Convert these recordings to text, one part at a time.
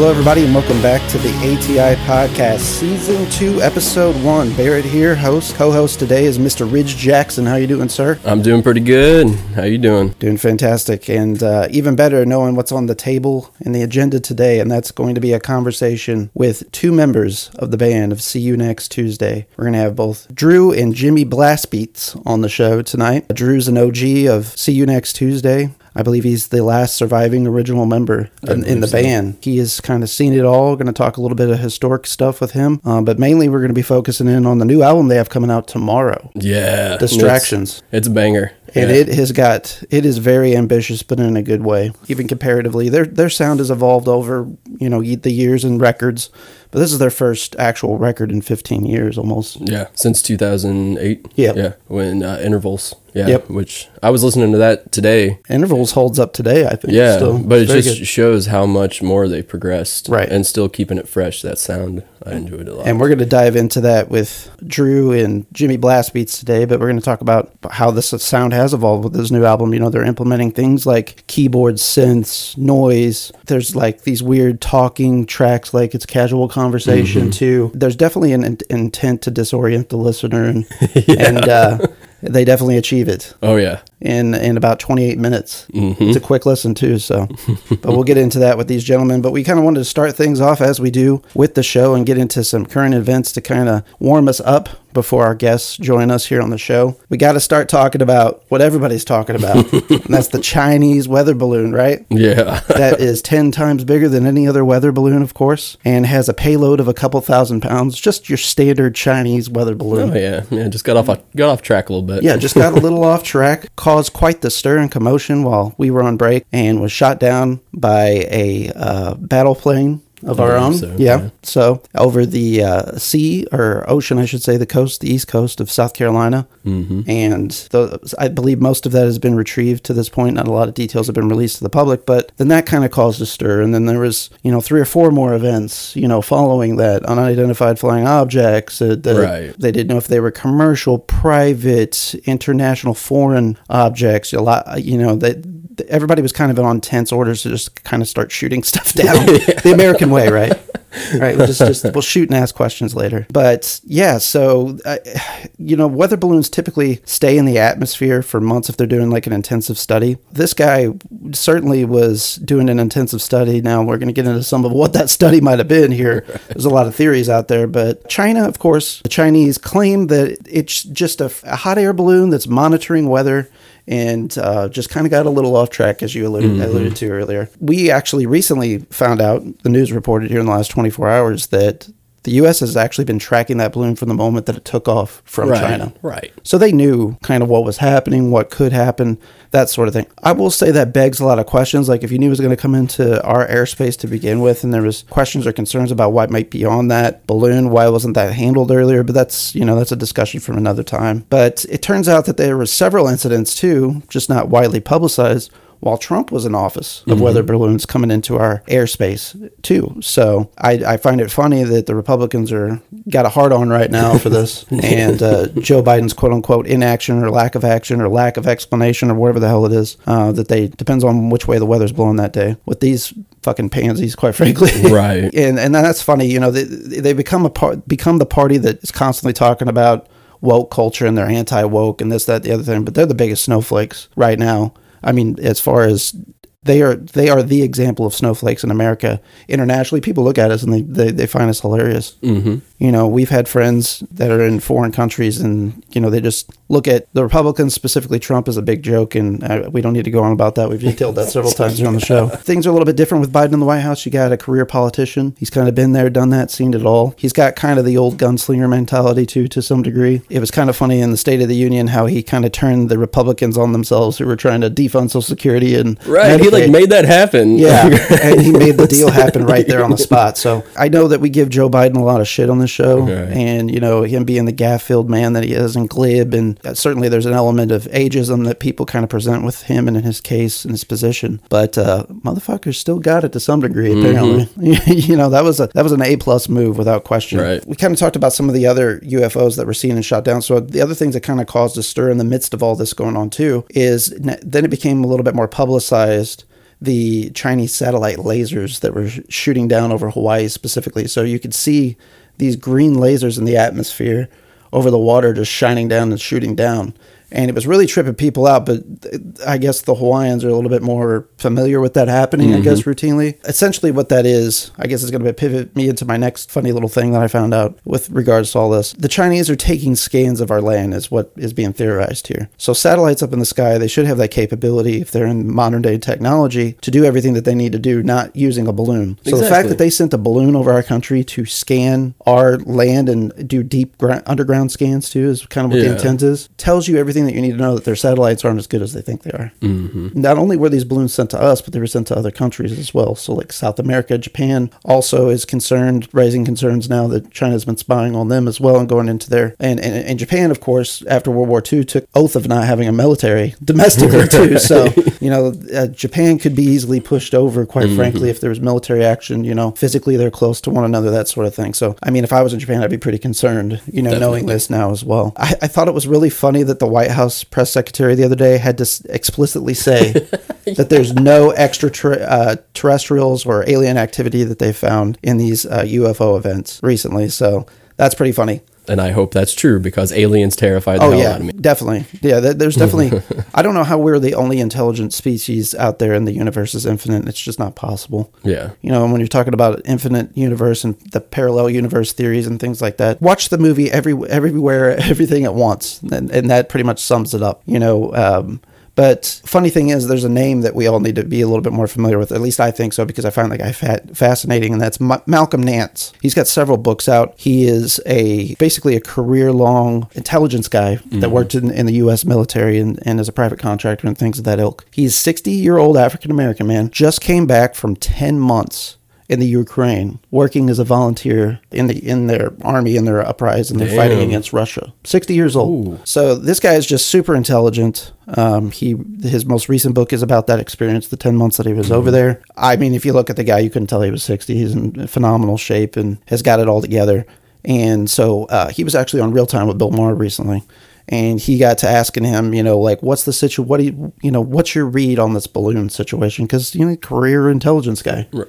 Hello, everybody, and welcome back to the ATI Podcast, Season 2, Episode 1. Barrett here, host. Co-host today is Mr. Ridge Jackson. How you doing, sir? I'm doing pretty good. How you doing? Doing fantastic, and uh, even better knowing what's on the table and the agenda today, and that's going to be a conversation with two members of the band of See You Next Tuesday. We're going to have both Drew and Jimmy Blastbeats on the show tonight. Drew's an OG of See You Next Tuesday. I believe he's the last surviving original member in, in the so. band. He has kind of seen it all. Going to talk a little bit of historic stuff with him, uh, but mainly we're going to be focusing in on the new album they have coming out tomorrow, Yeah. Distractions. It's, it's a banger. and Yeah. it has got it is very ambitious, but in a good way. Even comparatively, their their sound has evolved over you know the years and records, but this is their first actual record in 15 years almost. Yeah, since 2008. Yeah, Yeah, when uh, Intervals. Yeah. Yep. Which I was listening to that today. Intervals holds up today, I think. Yeah, still. but it just good. shows how much more they progressed. Right. And still keeping it fresh. That sound, I enjoyed it a lot. And we're going to dive into that with Drew and Jimmy Blast Beats today, but we're going to talk about how this sound has evolved with this new album. You know, they're implementing things like keyboard synths, noise. There's like these weird talking tracks, like it's casual conversation too. There's definitely an in- intent to disorient the listener, and and uh, they definitely achieve it oh, yeah. In in about 28 minutes. Mm-hmm. It's a quick listen too, so but we'll get into that with these gentlemen, but we kind of wanted to start things off as we do with the show and get into some current events to kind of warm us up before our guests join us here on the show. We got to start talking about what everybody's talking about. and that's the Chinese weather balloon, right? Yeah. that is 10 times bigger than any other weather balloon, of course, and has a payload of a couple thousand pounds, just your standard Chinese weather balloon. oh, yeah. Yeah, just got off uh, got off track a little bit. Yeah, just got a little off track, caused quite the stir and commotion while we were on break, and was shot down by a uh, battle plane of our own. so, yeah. yeah. So over the uh, sea or ocean, I should say, the coast, the east coast of South Carolina, mm-hmm. and the, I believe most of that has been retrieved to this point. Not a lot of details have been released to the public, but then that kind of caused a stir, and then there was you know three or four more events, you know, following that unidentified flying objects. Uh, the, Right. They didn't know if they were commercial, private, international, foreign objects. A lot, you know, that everybody was kind of on tense orders to just kind of start shooting stuff down the American way, right? Right, we'll just, just we'll shoot and ask questions later. But yeah, so uh, you know, weather balloons typically stay in the atmosphere for months if they're doing like an intensive study. This guy certainly was doing an intensive study. Now we're going to get into some of what that study might have been here. There's a lot of theories out there, but China, of course, the Chinese claim that it's just a, a hot air balloon that's monitoring weather and uh, just kind of got a little off track, as you alluded, alluded to earlier. We actually recently found out, the news reported here in the last 24 hours, that the U.S. has actually been tracking that balloon from the moment that it took off from Right. China. Right. So they knew kind of what was happening, what could happen, that sort of thing. I will say that begs a lot of questions. Like if you knew it was going to come into our airspace to begin with, and there was questions or concerns about what might be on that balloon, why wasn't that handled earlier? But that's you know that's a discussion from another time. But it turns out that there were several incidents too, just not widely publicized. While Trump was in office, of weather balloons coming into our airspace too. So I, I find it funny that the Republicans are got a hard on right now for this, and uh, Joe Biden's quote unquote inaction or lack of action or lack of explanation or whatever the hell it is uh, that they depends on which way the weather's blowing that day. With these fucking pansies, quite frankly, Right. and and that's funny. You know, they they become a part become the party that is constantly talking about woke culture and they're anti woke and this that the other thing, but they're the biggest snowflakes right now. I mean, as far as they are they are the example of snowflakes in America. Internationally, people look at us and they, they, they find us hilarious. Mm-hmm. You know, we've had friends that are in foreign countries and, you know, they just look at the Republicans, specifically Trump, as a big joke. And uh, we don't need to go on about that. We've detailed that several times here on the show. Things are a little bit different with Biden in the White House. You got a career politician. He's kind of been there, done that, seen it all. He's got kind of the old gunslinger mentality, too, to some degree. It was kind of funny in the State of the Union how he kind of turned the Republicans on themselves who were trying to defund Social Security. And Right. He like made that happen. Yeah, and he made the deal happen right there on the spot. So I know that we give Joe Biden a lot of shit on the show, Right. and you know him being the gaff-filled man that he is and glib, and certainly there's an element of ageism that people kind of present with him and in his case and his position. But uh, motherfuckers still got it to some degree. Apparently, you know that was a that was an A plus move without question. Right. We kind of talked about some of the other UFOs that were seen and shot down. So the other things that kind of caused a stir in the midst of all this going on too is then it became a little bit more publicized the Chinese satellite lasers that were sh- shooting down over Hawaii specifically. So you could see these green lasers in the atmosphere over the water just shining down and shooting down. And it was really tripping people out, but I guess the Hawaiians are a little bit more familiar with that happening, I mm-hmm. guess, routinely. Essentially, what that is, I guess, is going to pivot me into my next funny little thing that I found out with regards to all this. The Chinese are taking scans of our land, is what is being theorized here. So, satellites up in the sky, they should have that capability, if they're in modern day technology, to do everything that they need to do, not using a balloon. So, the fact that they sent a balloon over our country to scan our land and do deep underground scans too is kind of what the intent is. Tells you everything that you need to know that their satellites aren't as good as they think they are. Mm-hmm. Not only were these balloons sent to us, but they were sent to other countries as well. So like South America, Japan also is concerned, raising concerns now that China's been spying on them as well and going into their and and, and Japan, of course, after World War II, took oath of not having a military domestically too. So you know, uh, Japan could be easily pushed over, quite frankly, if there was military action. You know, physically they're close to one another, that sort of thing. So I mean, if I was in Japan, I'd be pretty concerned. You know, knowing this now as well. I, I thought it was really funny that the White House press secretary the other day had to s- explicitly say that there's no extra uh, terrestrials or alien activity that they found in these uh, UFO events recently. So that's pretty funny. And I hope that's true because aliens terrified the Oh hell yeah, out of me. definitely. Yeah, there's definitely. I don't know how we're the only intelligent species out there, and the universe is infinite. It's just not possible. Yeah. You know, when you're talking about infinite universe and the parallel universe theories and things like that, watch the movie every everywhere, everything at once, and, and that pretty much sums it up. You know. Um, but funny thing is, there's a name that we all need to be a little bit more familiar with. At least I think so because I find the guy fat, fascinating, and that's Ma- Malcolm Nance. He's got several books out. He is a basically a career-long intelligence guy that mm-hmm. worked in, in the U.S. military and, and as a private contractor and things of that ilk. He's 60-year-old African American man. Just came back from 10 months in the Ukraine, working as a volunteer in the in their army in their uprising. They're fighting against Russia. Sixty years old. So this guy is just super intelligent. Um, he his most recent book is about that experience, the ten months that he was over there. I mean, if you look at the guy, you couldn't tell he was sixty. He's in phenomenal shape and has got it all together. And so uh, he was actually on Real Time with Bill Maher recently. And he got to asking him, you know, like, what's the situation? What do you, you know, what's your read on this balloon situation? Because you know, career intelligence guy. Right.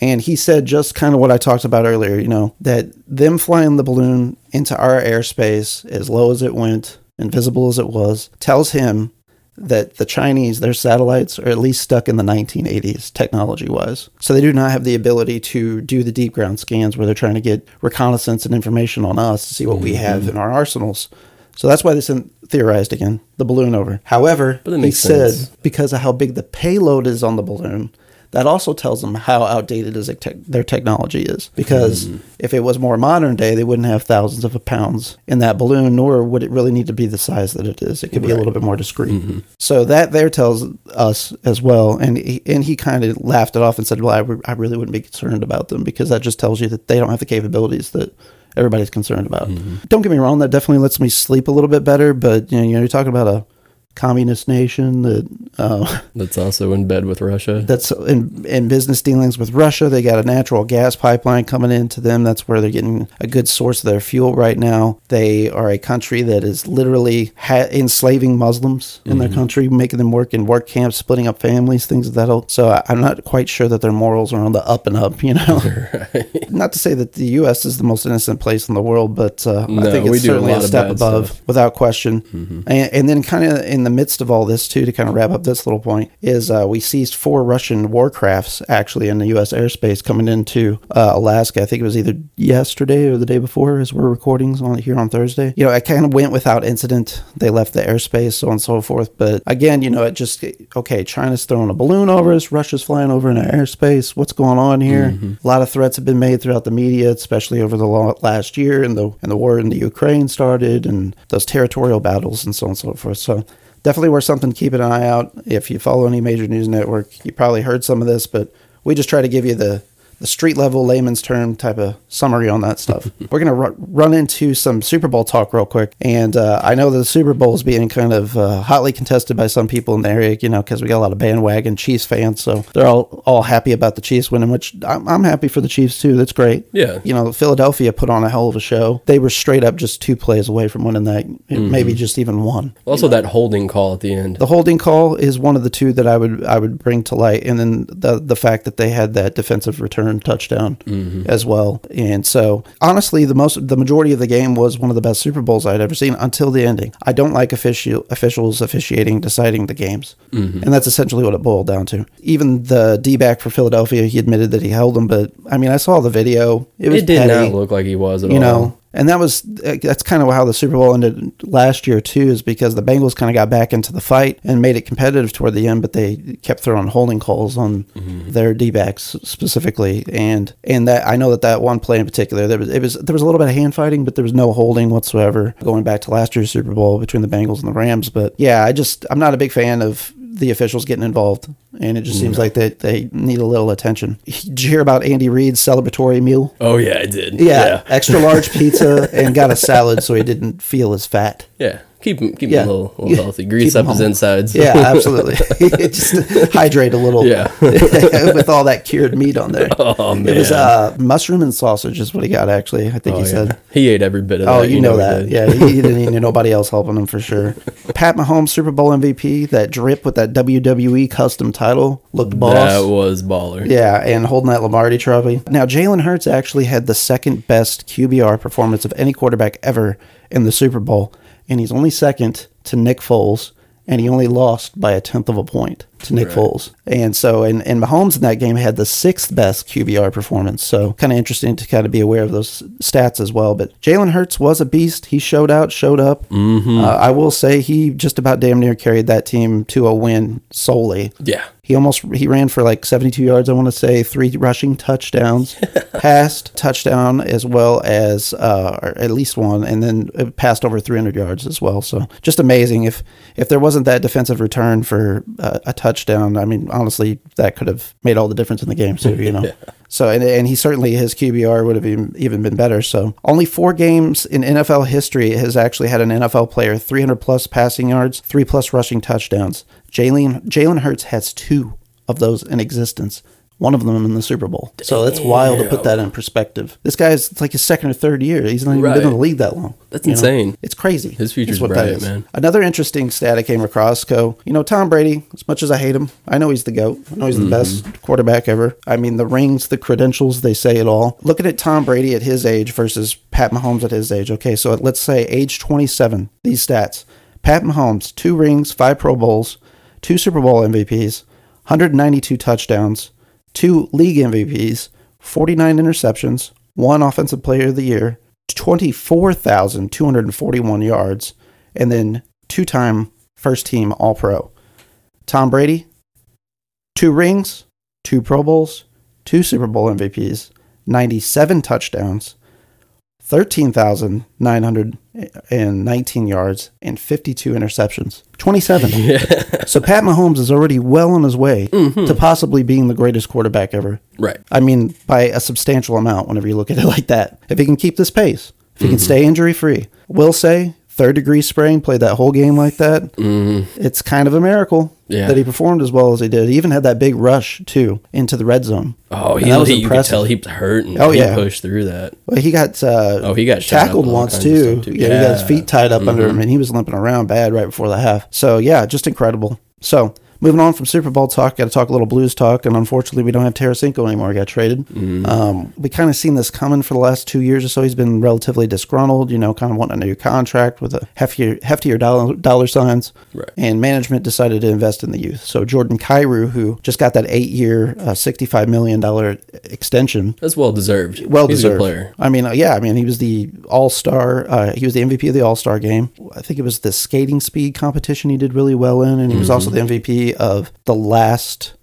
And he said just kind of what I talked about earlier, you know, that them flying the balloon into our airspace as low as it went, invisible as it was, tells him that the Chinese, their satellites are at least stuck in the 1980s technology wise. So they do not have the ability to do the deep ground scans where they're trying to get reconnaissance and information on us to see what we have in our arsenals. So that's why they sent theorized again the balloon over. However, he makes said sense. because of how big the payload is on the balloon, that also tells them how outdated is their technology is. Because Hmm. if it was more modern day, they wouldn't have thousands of pounds in that balloon, nor would it really need to be the size that it is. It could be a little bit more discreet. Mm-hmm. So that there tells us as well. And he, and he kind of laughed it off and said, "Well, I, re- I really wouldn't be concerned about them because that just tells you that they don't have the capabilities that." Everybody's concerned about. Mm-hmm. Don't get me wrong; that definitely lets me sleep a little bit better. But you know, you're talking about a communist nation that uh, That's also in bed with Russia. that's in, in business dealings with Russia. They got a natural gas pipeline coming into them. That's where they're getting a good source of their fuel right now. They are a country that is literally ha- enslaving Muslims in their country, making them work in work camps, splitting up families, things of that. So I, I'm not quite sure that their morals are on the up and up. You know, not to say that the U.S. is the most innocent place in the world, but uh, I think it's certainly a, step above, stuff. without question. And, and then, kind of in the midst of all this, too, to kind of wrap up this little point, is uh, we seized four Russian warcrafts actually in the U.S. airspace coming into uh, Alaska. I think it was either yesterday or the day before, as we're recording on here on Thursday. You know, it kind of went without incident. They left the airspace, so on and so forth. But again, you know, it just okay. China's throwing a balloon over us. Russia's flying over in our airspace. What's going on here? A lot of threats have been made throughout the media, especially over the last year, and the and the war in the Ukraine started, and those territorial battles and so on and so forth. So definitely worth something to keep an eye out. If you follow any major news network, you probably heard some of this, but we just try to give you the the street level layman's term type of summary on that stuff. We're going to ru- run into some Super Bowl talk real quick. And uh, I know that the Super Bowl is being kind of uh, hotly contested by some people in the area, you know, because we got a lot of bandwagon Chiefs fans. So they're all, all happy about the Chiefs winning, which I'm, I'm happy for the Chiefs too. That's great. Yeah. You know, Philadelphia put on a hell of a show. They were straight up just two plays away from winning that, maybe just even one. Also, that holding call at the end. The holding call is one of the two that I would I would bring to light, and then the the fact that they had that defensive return touchdown as well. And so, honestly, the most the majority of the game was one of the best Super Bowls I'd ever seen until the ending. I don't like official officials officiating deciding the games, mm-hmm. and that's essentially what it boiled down to. Even the D back for Philadelphia, he admitted that he held them, but I mean, I saw the video. It was it did petty not look like he was at you all. know and that was that's kind of how the super bowl ended last year too is because the bengals kind of got back into the fight and made it competitive toward the end but they kept throwing holding calls on mm-hmm. their d-backs specifically. And and that i know that that one play in particular there was it was there was a little bit of hand fighting but there was no holding whatsoever going back to last year's super bowl between the bengals and the rams. But yeah i just i'm not a big fan of the officials getting involved, and it just seems mm. like that they need a little attention. Did you hear about Andy Reid's celebratory meal? Oh yeah, I did. Yeah, extra large pizza and got a salad so he didn't feel as fat. yeah. Keep him, keep Yeah. him a little, a little healthy. Grease Keep up his insides. Yeah, absolutely. Just hydrate a little. Yeah. with all that cured meat on there. Oh man. It was uh, mushroom and sausage is what he got actually. I think Oh, he yeah. said. he ate every bit of that. Oh, you, know, he that. did. Yeah, he, he didn't need nobody else helping him for sure. Pat Mahomes, Super Bowl MVP, that drip with that WWE custom title looked boss. That was baller. Yeah, and holding that Lombardi trophy. Now, Jalen Hurts actually had the second best QBR performance of any quarterback ever in the Super Bowl, and he's only second to Nick Foles, and he only lost by a tenth of a point to Nick Foles. And so, and, and Mahomes in that game had the sixth best QBR performance. So, kind of interesting to kind of be aware of those stats as well. But Jalen Hurts was a beast. He showed out, showed up. Mm-hmm. Uh, I will say he just about damn near carried that team to a win solely. Yeah. He almost he ran for like 72 yards. I want to say three rushing touchdowns, passed touchdown as well as uh, or at least one, and then it passed over 300 yards as well. So just amazing. If if there wasn't that defensive return for uh, a touchdown, I mean honestly that could have made all the difference in the game too. You know. So and, and he certainly his QBR would have even, even been better. So only four games in NFL history has actually had an NFL player 300 plus passing yards, three plus rushing touchdowns. Jalen Jalen Hurts has two of those in existence. One of them in the Super Bowl. So that's wild to put that in perspective. This guy's it's like his second or third year. He's not even been in the league that long. That's you know? insane. It's crazy. His future's bright, is. man. Another interesting stat I came across, Co. You know, Tom Brady, as much as I hate him, I know he's the GOAT. I know he's the Mm-hmm. best quarterback ever. I mean, the rings, the credentials, they say it all. Looking at Tom Brady at his age versus Pat Mahomes at his age. Okay, so let's say age 27, these stats. Pat Mahomes, two rings, five Pro Bowls, two Super Bowl MVPs, 192 touchdowns, two league MVPs, 49 interceptions, one Offensive Player of the Year, 24,241 yards, and then two time first team All Pro. Tom Brady, two rings, two Pro Bowls, two Super Bowl MVPs, 97 touchdowns, 13,919 yards, and 52 interceptions. 27. Yeah. So Pat Mahomes is already well on his way mm-hmm. to possibly being the greatest quarterback ever. Right. I mean, by a substantial amount whenever you look at it like that. If he can keep this pace, if he can mm-hmm. stay injury free, will say third degree sprain, played that whole game like that. It's kind of a miracle Yeah. that he performed as well as he did. He even had that big rush, too, into the red zone. Oh, And he, that was he you could tell he was hurt and Oh, he yeah. pushed through that. Well, he got uh, Oh, he got tackled once too. too. Yeah, he got his Mm-hmm. feet tied up under him, and he was limping around bad right before the half. So yeah, just incredible. So moving on from Super Bowl talk, got to talk a little Blues talk, and unfortunately, we don't have Tarasenko anymore. He got traded. Mm-hmm. Um, we kind of seen this coming for the last two years or so. He's been relatively disgruntled, you know, kind of wanting a new contract with a heftier, heftier dollar, dollar signs. Right. And management decided to invest in the youth. So Jordan Kyrou, who just got that eight-year, uh, sixty-five million dollar extension, That's well deserved. well He's deserved player. I mean, uh, yeah, I mean, he was the All Star. Uh, he was the MVP of the All Star game. I think it was the skating speed competition he did really well in, and he was also the MVP of the last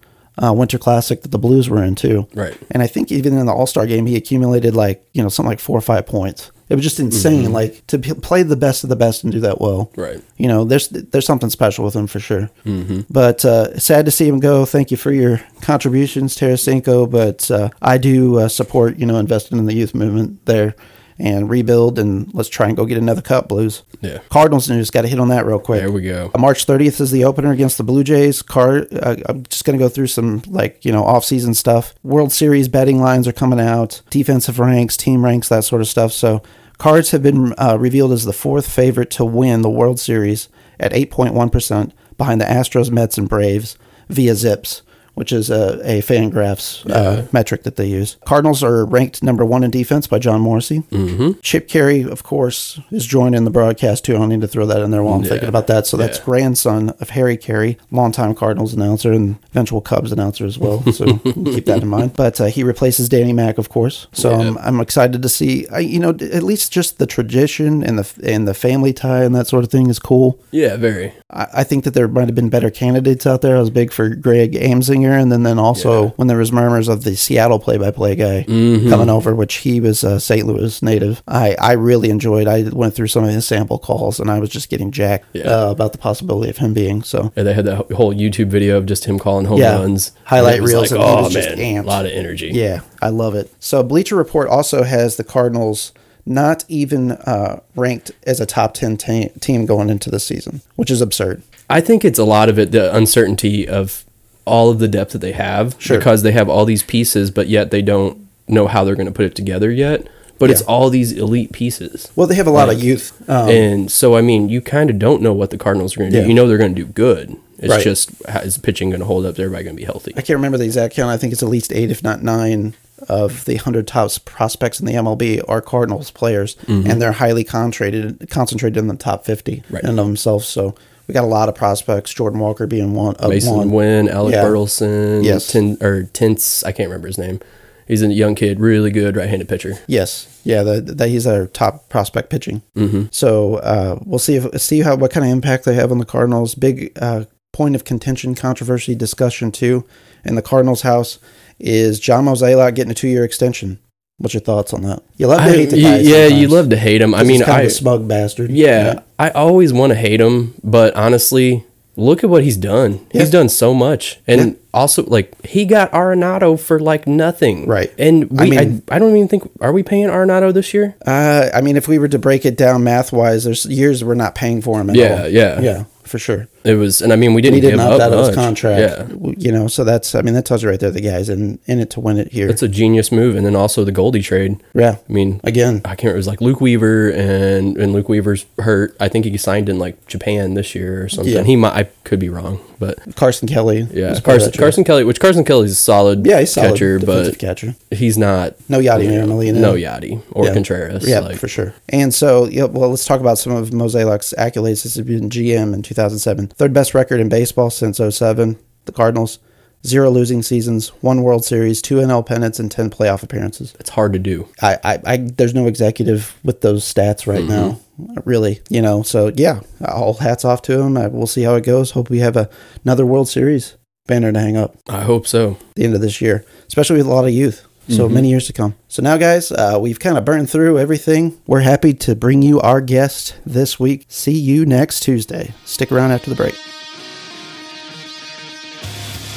uh, Winter Classic that the Blues were in too. Right. And I think even in the All Star game, he accumulated like you know something like four or five points. It was just insane. Like to p- play the best of the best and do that well. Right. You know, there's there's something special with him for sure. Mm-hmm. But uh, sad to see him go. Thank you for your contributions, Tarasenko. But uh, I do uh, support you know investing in the youth movement there and rebuild and let's try and go get another cup, Blues. Yeah. Cardinals news. Got to hit on that real quick. There we go. Uh, March 30th is the opener against the Blue Jays. Car, uh, I'm just going to go through some like you know off-season stuff. World Series betting lines are coming out, defensive ranks, team ranks, that sort of stuff. So Cards have been uh, revealed as the fourth favorite to win the World Series at 8.1 percent, behind the Astros, Mets, and Braves via ZiPS. Which is a, a Fangraphs uh, metric that they use. Cardinals are ranked number one in defense by John Morrissey. Mm-hmm. Chip Caray, of course, is joining the broadcast too. I need to throw that in there while I'm thinking about that. So that's Yeah. grandson of Harry Caray, longtime Cardinals announcer and eventual Cubs announcer as well. So keep that in mind. But uh, he replaces Danny Mack, of course. So Yeah. I'm, I'm excited to see. I, you know, at least just the tradition and the and the family tie and that sort of thing is cool. Yeah, very. I, I think that there might have been better candidates out there. I was big for Greg Amsinger, and then then also Yeah. when there was murmurs of the Seattle play-by-play guy Mm-hmm. coming over, which he was a St. Louis native. I I really enjoyed. I went through some of his sample calls, and I was just getting jacked Yeah. uh, about the possibility of him being so. Yeah, they had that whole YouTube video of just him calling home Yeah. runs. Highlight reels, Like, and oh man, a lot of energy. Yeah, I love it. So Bleacher Report also has the Cardinals not even uh, ranked as a top 10 te- team going into the season, which is absurd. I think it's a lot of it the uncertainty of all of the depth that they have Sure. because they have all these pieces, but yet they don't know how they're going to put it together yet. But it's all these elite pieces. Well, they have a lot of youth. Um, and so, I mean, you kind of don't know what the Cardinals are going to Yeah. do. You know they're going to do good. It's Right. just how is pitching going to hold up? Is everybody going to be healthy? I can't remember the exact count. I think it's at least eight, if not nine, of the 100 top prospects in the MLB are Cardinals players, and they're highly concentrated concentrated in the top 50 Right. in and of themselves. So we got a lot of prospects, Jordan Walker being one. Of Masyn one. Winn, Alec Yeah. Burleson, Yes. Tin, or Tintz, I can't remember his name. He's a young kid, really good right-handed pitcher. Yes, yeah, that he's our top prospect pitching. Mm-hmm. So uh, we'll see if see how what kind of impact they have on the Cardinals. Big uh, point of contention, controversy, discussion too in the Cardinals' house is John Mozeliak getting a two year extension. What's your thoughts on that? You love to I- hate the guy. yeah, you love to hate him. I mean, kind I of a smug bastard. yeah, I always want to hate him, but honestly, look at what he's done. Yeah. He's done so much, and also like he got Arenado for like nothing, Right. And we, I I, mean- I, don't even think are we paying Arenado this year? Uh, I mean, if we were to break it down math wise, there's years we're not paying for him at Yeah, all. yeah. yeah, for sure. It was, and I mean, we didn't He did give not up out of his contract. Yeah, You know, so that's I mean that tells you right there the guy's in in it to win it here. it's a genius move, and then also the Goldie trade. yeah. I mean, Again, I can't. It was like Luke Weaver, and and Luke Weaver's hurt. I think he signed in like Japan this year or something. Yeah. He might. I could be wrong, but Carson Kelly. yeah, was part of Carson. Carson Kelly. Which Carson Kelly's a solid Yeah, he's solid catcher, but catcher. he's not No Yadi you know, no Yadi or Yeah. Contreras. Yeah, like, for sure. And so, yeah, well, let's talk about some of Mozeliak's accolades. This has been GM in 2007. Third best record in baseball since 07. The Cardinals, zero losing seasons, one World Series, two NL pennants, and 10 playoff appearances. It's hard to do. I, I, I there's no executive with those stats right mm-hmm. now, really. You know, so yeah, all hats off to him. I, we'll see how it goes. Hope we have a, another World Series banner to hang up I hope so. the end of this year, especially with a lot of youth. So many years to come. So now, guys, uh, we've kind of burned through everything. We're happy to bring you our guest this week. See you next Tuesday. Stick around after the break.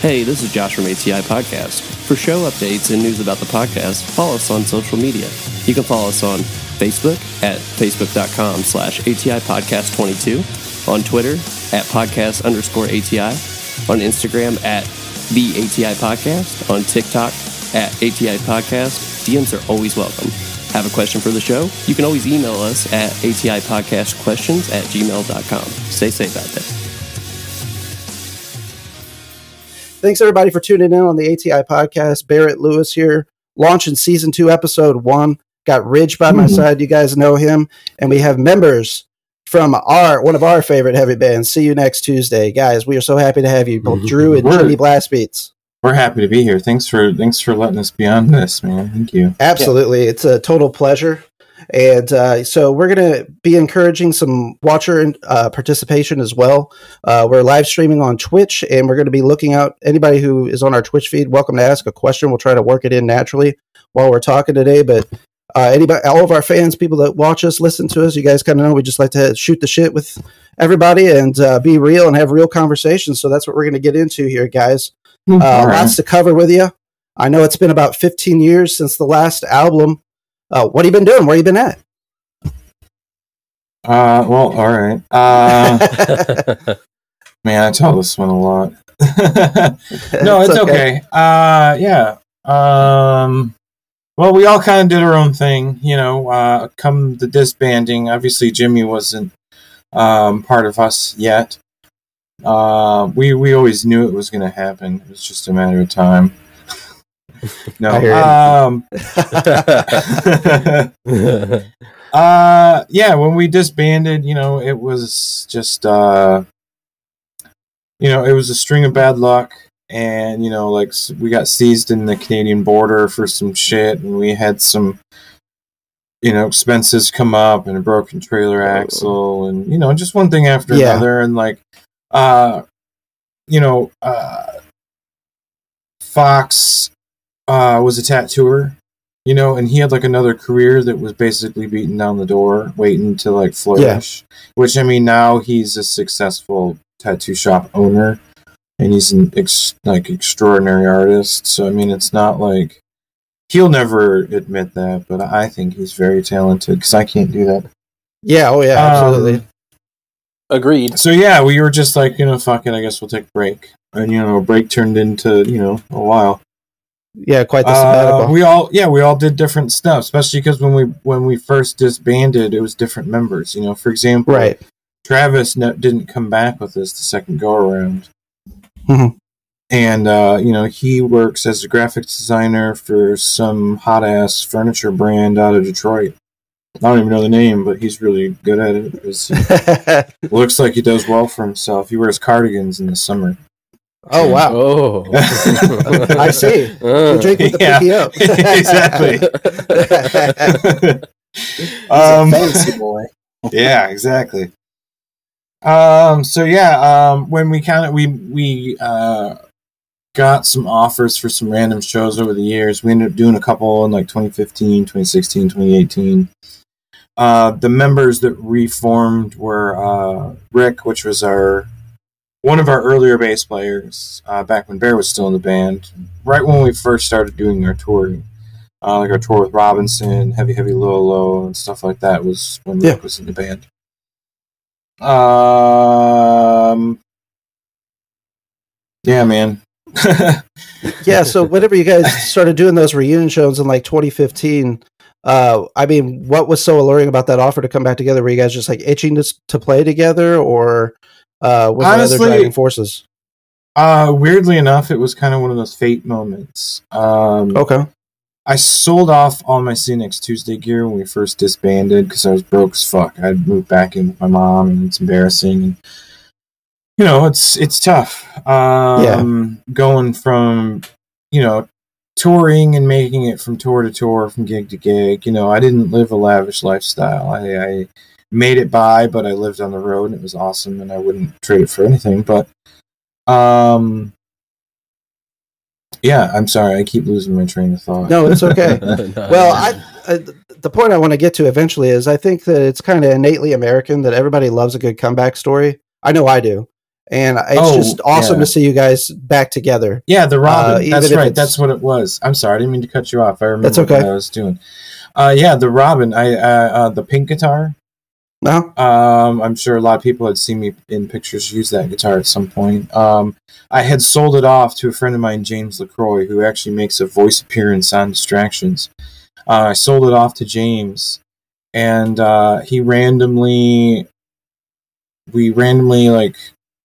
Hey, this is Josh from ATI Podcast. For show updates and news about the podcast, follow us on social media. You can follow us on Facebook at facebook.com slash ATI Podcast 22, on Twitter at podcast underscore ATI, on Instagram at the ATI Podcast, on TikTok at ATI Podcast. DMs are always welcome. Have a question for the show? You can always email us at ATI Podcast Questions at gmail.com. Stay safe out there. Thanks, everybody, for tuning in on the ATI podcast. Barrett Lewis here, launching season two, episode one. Got Ridge by my mm-hmm. side. You guys know him. And we have members from our one of our favorite heavy bands. See you next Tuesday. Guys, we are so happy to have you, both mm-hmm. Drew and Word. Jimmy Blast Beats. We're happy to be here. Thanks for thanks for letting us be on this, man. Thank you. Absolutely. It's a total pleasure. And uh, so we're going to be encouraging some watcher uh, participation as well. Uh, we're live streaming on Twitch, and we're going to be looking out anybody who is on our Twitch feed. Welcome to ask a question. We'll try to work it in naturally while we're talking today. But Uh, anybody, all of our fans, people that watch us, listen to us, you guys kind of know we just like to shoot the shit with everybody and uh, be real and have real conversations. So that's what we're going to get into here, guys. Uh, All right. Lots to cover with you. I know it's been about 15 years since the last album. Uh, what have you been doing? Where have you been at? Uh, well, all right. Uh, man, I tell this one a lot. no, it's okay. Uh, yeah. Um, well, we all kind of did our own thing, you know. Uh, come the disbanding, obviously Jimmy wasn't um, part of us yet. Uh, we we always knew it was going to happen. It was just a matter of time. no, I hear you. um, uh, yeah, when we disbanded, you know, it was just, uh, you know, it was a string of bad luck. And, you know, like, we got seized in the Canadian border for some shit, and we had some, you know, expenses come up, and a broken trailer axle, and, you know, just one thing after Yeah. another. And, like, uh, you know, uh, Fox uh, was a tattooer you know, and he had like another career that was basically beating down the door, waiting to like flourish. Yeah. Which I mean, now he's a successful tattoo shop owner, and he's an ex- like extraordinary artist. So I mean, it's not like he'll never admit that, but I think he's very talented because I can't do that. yeah, oh yeah, Um, absolutely. Agreed. So yeah, we were just like, you know, fuck it, I guess we'll take a break, and you know, a break turned into you know a while. yeah, quite the Uh, we all yeah we all did different stuff especially because when we when we first disbanded it was different members you know for example right. travis ne- didn't come back with us the second go around Mhm. and uh, you know he works as a graphics designer for some hot ass furniture brand out of detroit i don't even know the name but he's really good at it. he looks like he does well for himself he wears cardigans in the summer oh wow. Oh. I see. Uh, The drink with the Yeah. pinky up. exactly He's um, fancy boy. yeah, exactly. Um, so yeah, um, when we kind of we we uh, got some offers for some random shows over the years, we ended up doing a couple in like 2015, 2016, 2018. Uh, the members that reformed were uh, Rick, which was our one of our earlier bass players uh, back when Bear was still in the band. Right when we first started doing our touring, uh, like our tour with Robinson, Heavy Heavy Low Low, and stuff like that was when Yeah. Rick was in the band. Um, yeah, man. yeah so whenever you guys started doing those reunion shows in like 2015 uh i mean what was so alluring about that offer to come back together were you guys just like itching to, to play together or uh was there other driving forces Uh, weirdly enough, it was kind of one of those fate moments. Um, okay I sold off all my CNX Tuesday gear when we first disbanded because I was broke as fuck. I'd moved back in with my mom, and it's embarrassing. And you know, it's it's tough. Um, going from you know touring and making it from tour to tour, from gig to gig. You know, I didn't live a lavish lifestyle. I, I made it by, but I lived on the road, and it was awesome, and I wouldn't trade it for anything. But um, yeah, I'm sorry, I keep losing my train of thought. no it's okay well I, I the point i want to get to eventually is i think that it's kind of innately american that everybody loves a good comeback story i know i do and it's Oh, just awesome yeah. to see you guys back together Yeah, the Uh, Robin. even that's right. That's what it was. I'm sorry, I didn't mean to cut you off. I remember That's okay. what I was doing. Uh, yeah, the Robin. I uh, uh, the pink guitar. no Um, I'm sure a lot of people had seen me in pictures use that guitar at some point. Um, I had sold it off to a friend of mine, James Lacroix, who actually makes a voice appearance on Distractions. Uh, I sold it off to James, and uh, he randomly, we randomly like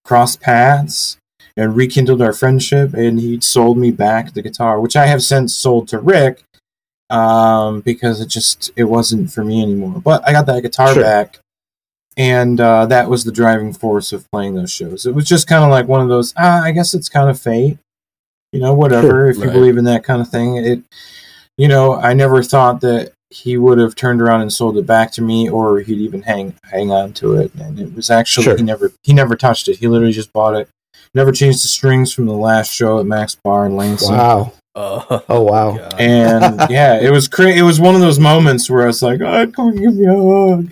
crossed paths and rekindled our friendship, and he sold me back the guitar, which I have since sold to Rick um, because it just it wasn't for me anymore. But I got that guitar Sure. back, and uh, that was the driving force of playing those shows. It was just kind of like one of those. Ah, I guess it's kind of fate, you know. Whatever. Sure. if you believe in that kind of thing, it. You know, I never thought that he would have turned around and sold it back to me, or he'd even hang hang on to it. And it was actually Sure. he never he never touched it. He literally just bought it. Never changed the strings from the last show at Mac's Bar in Lansing. wow Oh, Oh, wow. God. and yeah, it was cra- It was one of those moments where I was like, "Oh, come give me a hug,"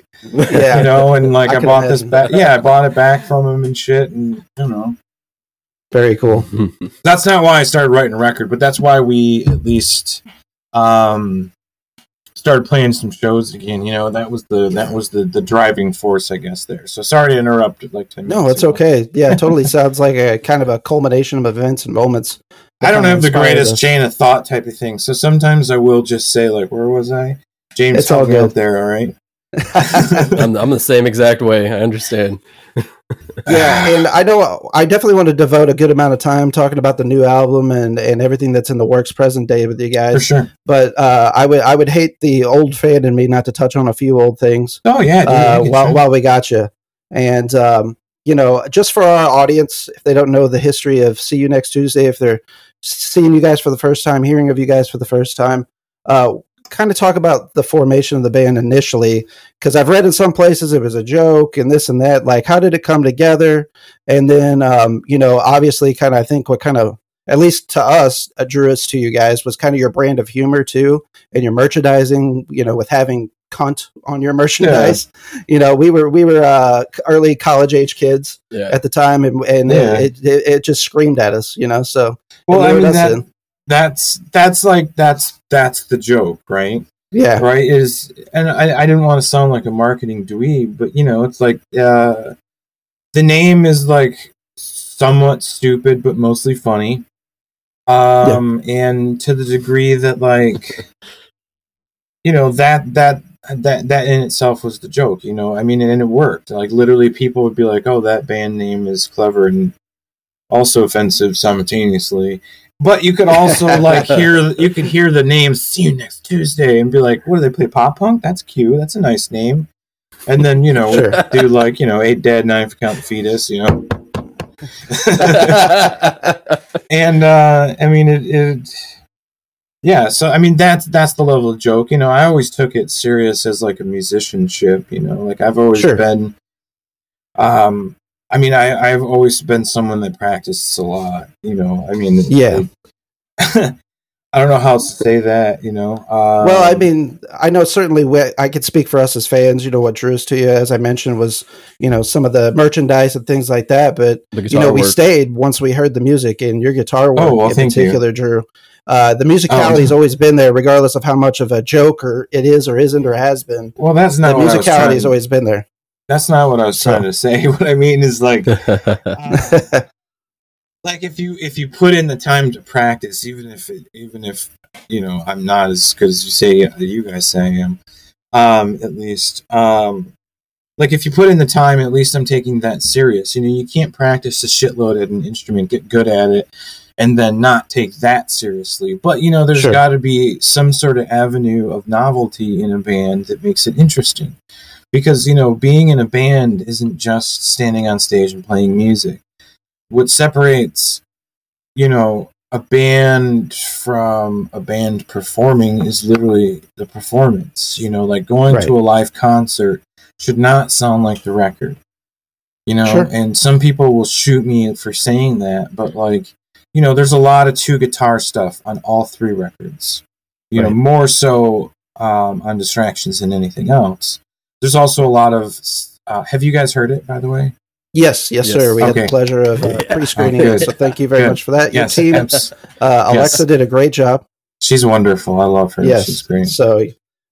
Yeah. you know, and like I I, bought this imagine. back. Yeah, I bought it back from him and shit, and you know, Very cool. that's not why I started writing a record, but that's why we at least um started playing some shows again. You know, that was the that was the the driving force, I guess. There. So sorry to interrupt. Like ten No, it's ago. okay. Yeah, it totally sounds like a kind of a culmination of events and moments. I don't have the greatest us. chain of thought type of thing, so sometimes I will just say like, "Where was I?" James, It's all good. out there. All right. I'm, I'm the same exact way. I understand. yeah, and I know I definitely want to devote a good amount of time talking about the new album and, and everything that's in the works present day with you For guys. sure. But uh, I would I would hate the old fan in me not to touch on a few old things Oh yeah. Dude, uh, while while we got you. And um, you know, just for our audience, if they don't know the history of See You Next Tuesday, if they're seeing you guys for the first time, hearing of you guys for the first time, uh, kind of talk about the formation of the band initially, because I've read in some places it was a joke and this and that. Like, how did it come together? And then, um, you know, obviously, kind of, I think what kind of at least to us, uh, drew us to you guys was kind of your brand of humor too, and your merchandising. You know, with having cunt on your merchandise. You know, we were we were uh, early college age kids Yeah. at the time, and, and Yeah. it, it it just screamed at us. You know, so well, I mean that, in. That's that's like that's that's the joke, right? yeah, right is and I, I didn't want to sound like a marketing dweeb but you know it's like uh the name is like somewhat stupid but mostly funny. Um and to the degree that like you know that that that that in itself was the joke you know i mean and it worked. Like literally people would be like oh that band name is clever and also offensive simultaneously. But you could also like hear you could hear the name see you next tuesday and be like what do they play pop punk? That's cute. That's a nice name. And then you know Sure. do like you know eight dead nine for count the fetus you know? And uh i mean it, it yeah so i mean that's that's the level of joke. You know i always took it serious as like a musicianship you know? Like i've always Sure. been um i mean i i've always been someone that practices a lot you know i mean Yeah. like- i don't know how else to say that you know um, well, I mean, I know certainly we, I could speak for us as fans. You know, what drew us to you, as I mentioned, was you know some of the merchandise and things like that. But you guitar know, we stayed once we heard the music and your guitar work Oh, well, in thank you. particular, Drew. Uh, the Oh. musicality's always been there, regardless of how much of a joke or it is or isn't or has been. well that's The not what I was musicality's always been there. That's not what i was trying to say. What i mean is like like if you if you put in the time to practice even if it, even if you know i'm not as good as you say you guys say i am um at least um like if you put in the time at least i'm taking that serious. You know you can't practice a shitload at an instrument get good at it and then not take that seriously. But you know there's Sure. got to be some sort of avenue of novelty in a band that makes it interesting because you know being in a band isn't just standing on stage and playing music what separates you know a band from a band performing is literally the performance you know like going Right. to a live concert should not sound like the record you know Sure. and some people will shoot me for saying that but like you know there's a lot of two guitar stuff on all three records you know more so um, on distractions than anything else there's also a lot of uh, have you guys heard it by the way Yes, yes, Yes. sir. We had the pleasure of uh, pre-screening it, so thank you very Good. much for that. Your yes team, abs- uh, Alexa Yes. did a great job. she's wonderful i love her yes, she's great so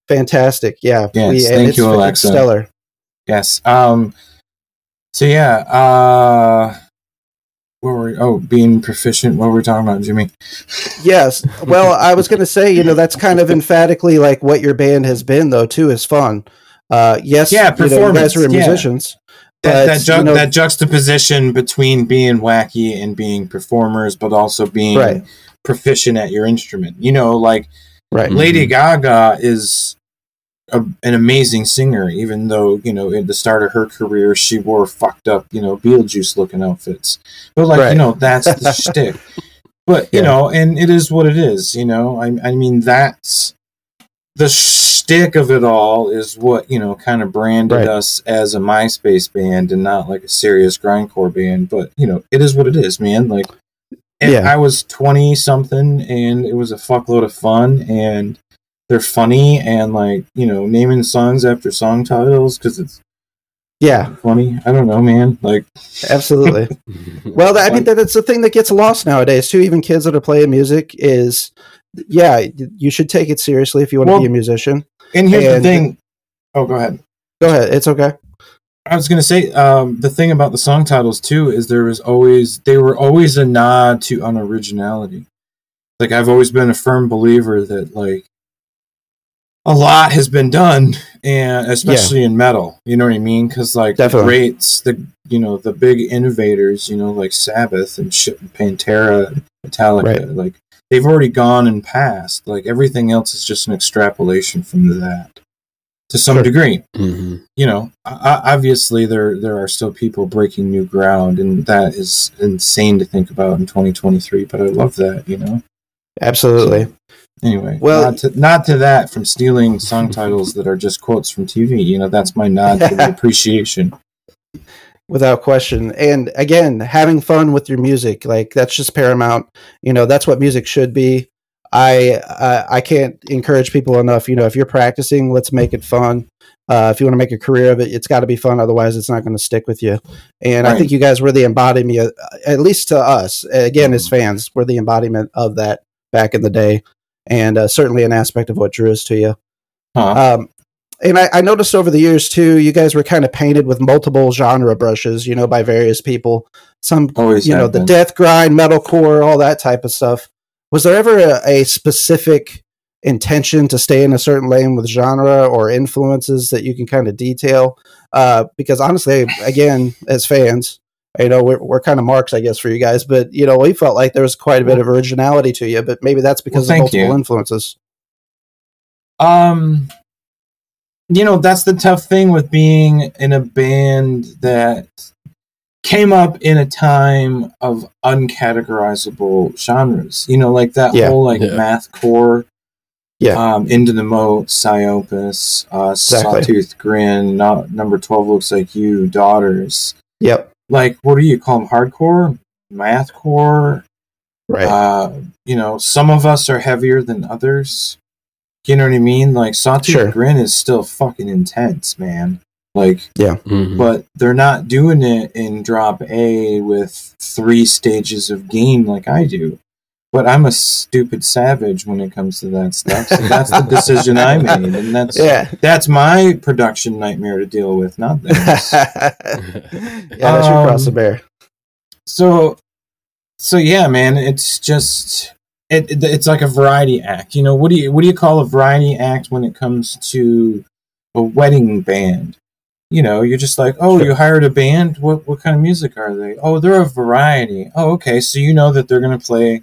fantastic. Yeah, Yes, and thank it's, you, Alexa. stellar. Yes. Um. So yeah. Uh. What were we, oh being proficient? What were we talking about, Jimmy? Yes. Well, I was going to say, you know, that's kind of emphatically like what your band has been, though. Too is fun. Uh, yes, Yeah, you, know, performance, yeah. musicians. That But, that, ju- you know- that juxtaposition between being wacky and being performers, but also being Right. proficient at your instrument. You know, like Right. Lady Gaga is a, an amazing singer, even though you know at the start of her career she wore fucked up, you know, Beetlejuice looking outfits. But like Right. you know, that's the shtick. But you Yeah. know, and it is what it is. You know, I I mean that's the shtick of it all is what you know kind of branded Right. us as a MySpace band and not like a serious grindcore band. But you know, it is what it is, man. Like Yeah. I was twenty something, and it was a fuckload of fun, and they're funny, and like you know, naming songs after song titles because it's Yeah, funny. I don't know, man. Like, absolutely. Well, I mean, that it's the thing that gets lost nowadays too. Even kids that are playing music is, yeah, you should take it seriously if you want to be a musician. and here's And- the thing. Oh, go ahead. Go ahead, it's okay. I was gonna say um, the thing about the song titles too is there was always they were always a nod to unoriginality. Like I've always been a firm believer that like a lot has been done, and especially in metal, you know what I mean? Because like the greats, the you know the big innovators, you know like Sabbath and shit, Pantera, Metallica, Right. like they've already gone and passed. Like everything else is just an extrapolation from that to some Sure. degree hmm you know, obviously there there are still people breaking new ground, and that is insane to think about in 2023. But I love that, you know. Absolutely. Anyway, Well- not to, not to that from stealing song titles that are just quotes from TV. You know, that's my nod to the appreciation. Without question. And again having fun with your music like that's just paramount. You know that's what music should be. I i, I can't encourage people enough you know if you're practicing let's make it fun. Uh, if you want to make a career of it it's got to be fun otherwise it's not going to stick with you. And i think you guys were the embodiment at least to us again as fans we're the embodiment of that back in the day. And uh, certainly an aspect of what drew us to you. Huh? um, and I, I noticed over the years too, you guys were kind of painted with multiple genre brushes, you know, by various people. Some, Always, you know, have the death grind, metalcore, all that type of stuff. Was there ever a, a specific intention to stay in a certain lane with genre or influences that you can kind of detail? Uh, because honestly, again, as fans, you know, we're, we're kind of marks, I guess, for you guys, but you know, we felt like there was quite a bit of originality to you, but maybe that's because Well, of multiple you. influences. Um, you know, that's the tough thing with being in a band that came up in a time of uncategorizable genres. You know, like that Yeah. whole like Yeah. mathcore, Yeah. um, into the moat, Psyopus, uh, Exactly. Sawtooth Grin, no, number twelve looks like you, Daughters. Yep. Like, what do you call them? Hardcore, mathcore. Right. Uh, you know, some of us are heavier than others. You know what I mean? Like Sawtooth Sure. Grin is still fucking intense, man. Like, hmm but they're not doing it in drop A with three stages of gain like I do. But I'm a stupid savage when it comes to that stuff. So that's the decision I made, and that's yeah. that's my production nightmare to deal with, not theirs. yeah, that's your cross to Um, bear. so so yeah man it's just it, it- it's like a variety act. You know what do you what do you call a variety act when it comes to a wedding band? You know you're just like oh Sure. you hired a band? What what kind of music are they? Oh they're a variety. Oh okay so you know that they're going to play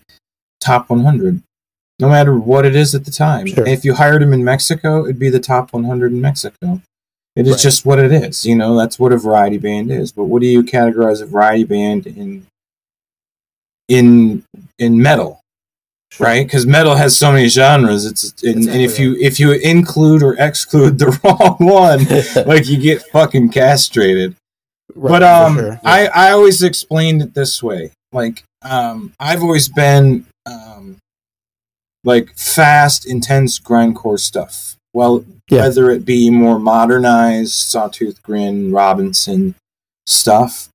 top 100 no matter what it is at the time. Sure. if you hired them in mexico it'd be the top 100 in mexico. It is Right. just what it is you know that's what a variety band is. But what do you categorize a variety band in in in metal right? Because metal has so many genres it's and, and if you if you include or exclude the wrong one like you get fucking castrated. Right, but um sure. i i always explained it this way. Like um i've always been um like fast intense grindcore stuff. Well Yeah. whether it be more modernized sawtooth grin robinson stuff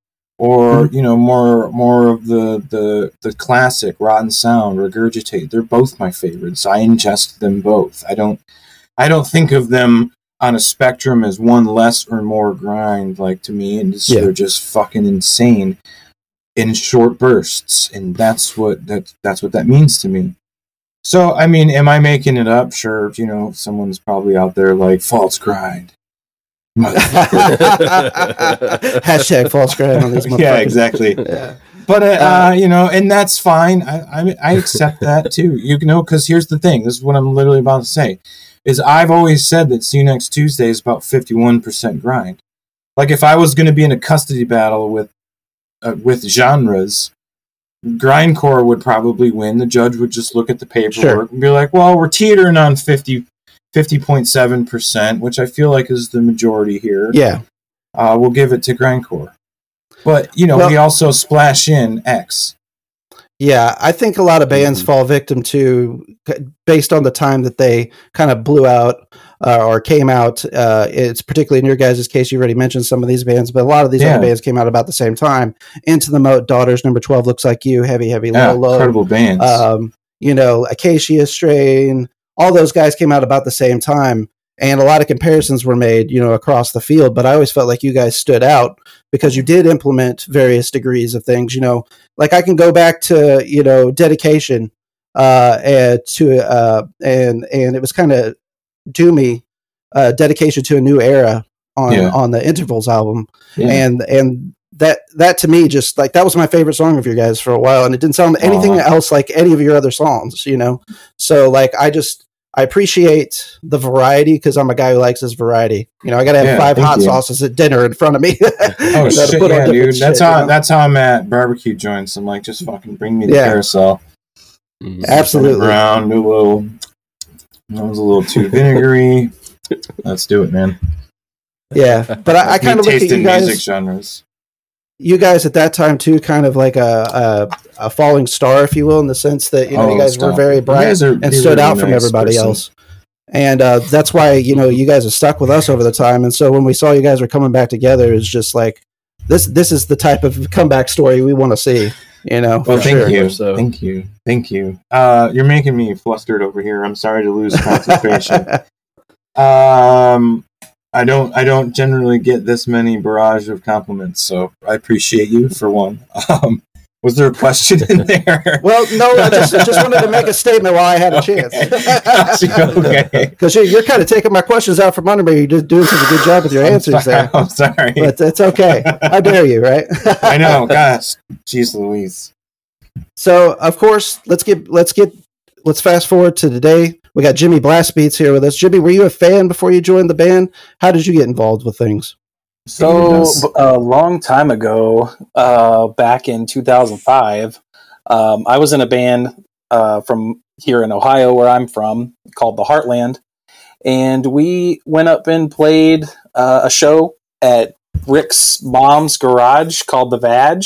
or Mm-hmm. you know more more of the the the classic rotten sound regurgitate. They're both my favorites. I ingest them both. I don't i don't think of them on a spectrum as one less or more grind. Like to me and Yeah. they're just fucking insane in short bursts. And that's what that that's what that means to me. So i mean am i making it up? Sure. You know someone's probably out there like false grind. Hashtag false grind on these yeah exactly Yeah. but uh, Uh, uh, you know, and that's fine. I I, I accept that too. You know, because here's the thing. This is what I'm literally about to say. Is I've always said that See You Next Tuesday is about 51 percent grind. Like if I was going to be in a custody battle with uh, with genres, grindcore would probably win. The judge would just look at the paperwork Sure. and be like, "Well, we're teetering on 50." 50.7 percent, which I feel like is the majority here Yeah. uh, we'll give it to grindcore. But you know, Well- we also splash in X. Yeah, I think a lot of bands Mhm. fall victim to based on the time that they kind of blew out uh, or came out. Uh, it's particularly in your guys' case. You already mentioned some of these bands, but a lot of these Yeah. other bands came out about the same time. Into the Moat, Daughters, Number Twelve, Looks Like You, Heavy Heavy Yeah, Low Low. incredible bands. um, you know, Acacia Strain, all those guys came out about the same time. And a lot of comparisons were made, you know, across the field. But I always felt like you guys stood out because you did implement various degrees of things. You know, like I can go back to, you know, dedication, uh, and to, uh, and, and it was kind of do me uh, dedication to a new era on, Yeah. on the intervals album Yeah. and and that that to me just like that was my favorite song of your guys for a while and it didn't sound anything Aw. else like any of your other songs you know so like i just i appreciate the variety because i'm a guy who likes his variety you know i gotta have Yeah, five hot you. sauces at dinner in front of me Oh shit, yeah, dude. That's shit, how you know? that's how I'm at barbecue joints. I'm like, just fucking bring me the Yeah. carousel. Mhm. absolutely Brown, do a little. That was a little too vinegary. Let's do it, man. yeah but i, I kind of look at you guys music genres. You guys at that time too kind of like a, a a falling star if you will in the sense that you know you Oh, guys were very bright are- and stood really out from everybody person. else. And uh, that's why you know you guys have stuck with us over the time. And so when we saw you guys were coming back together, it's just like this. This is the type of comeback story we want to see. You know, Well, thank sure. you, So- thank you, thank you. Uh, you're making me flustered over here. I'm sorry to lose concentration. um, I don't, I don't generally get this many barrage of compliments, so I appreciate you for one. Um, was there a question in there? well, no, I just just wanted to make a statement while I had a chance. Okay. Because you're, you're kind of taking my questions out from under me. You're just doing such a good job with your answers there. I'm sorry. But it's okay. How dare you, right? I know, gosh, jeez, Louise. So of course, let's get let's get let's fast forward to today. We got Jimmy Blastbeats here with us. Jimmy, were you a fan before you joined the band? How did you get involved with things? So a long time ago, uh, back in 2005, um, I was in a band uh, from here in Ohio, where I'm from, called the Heartland, and we went up and played uh, a show at Rick's mom's garage called the Vag,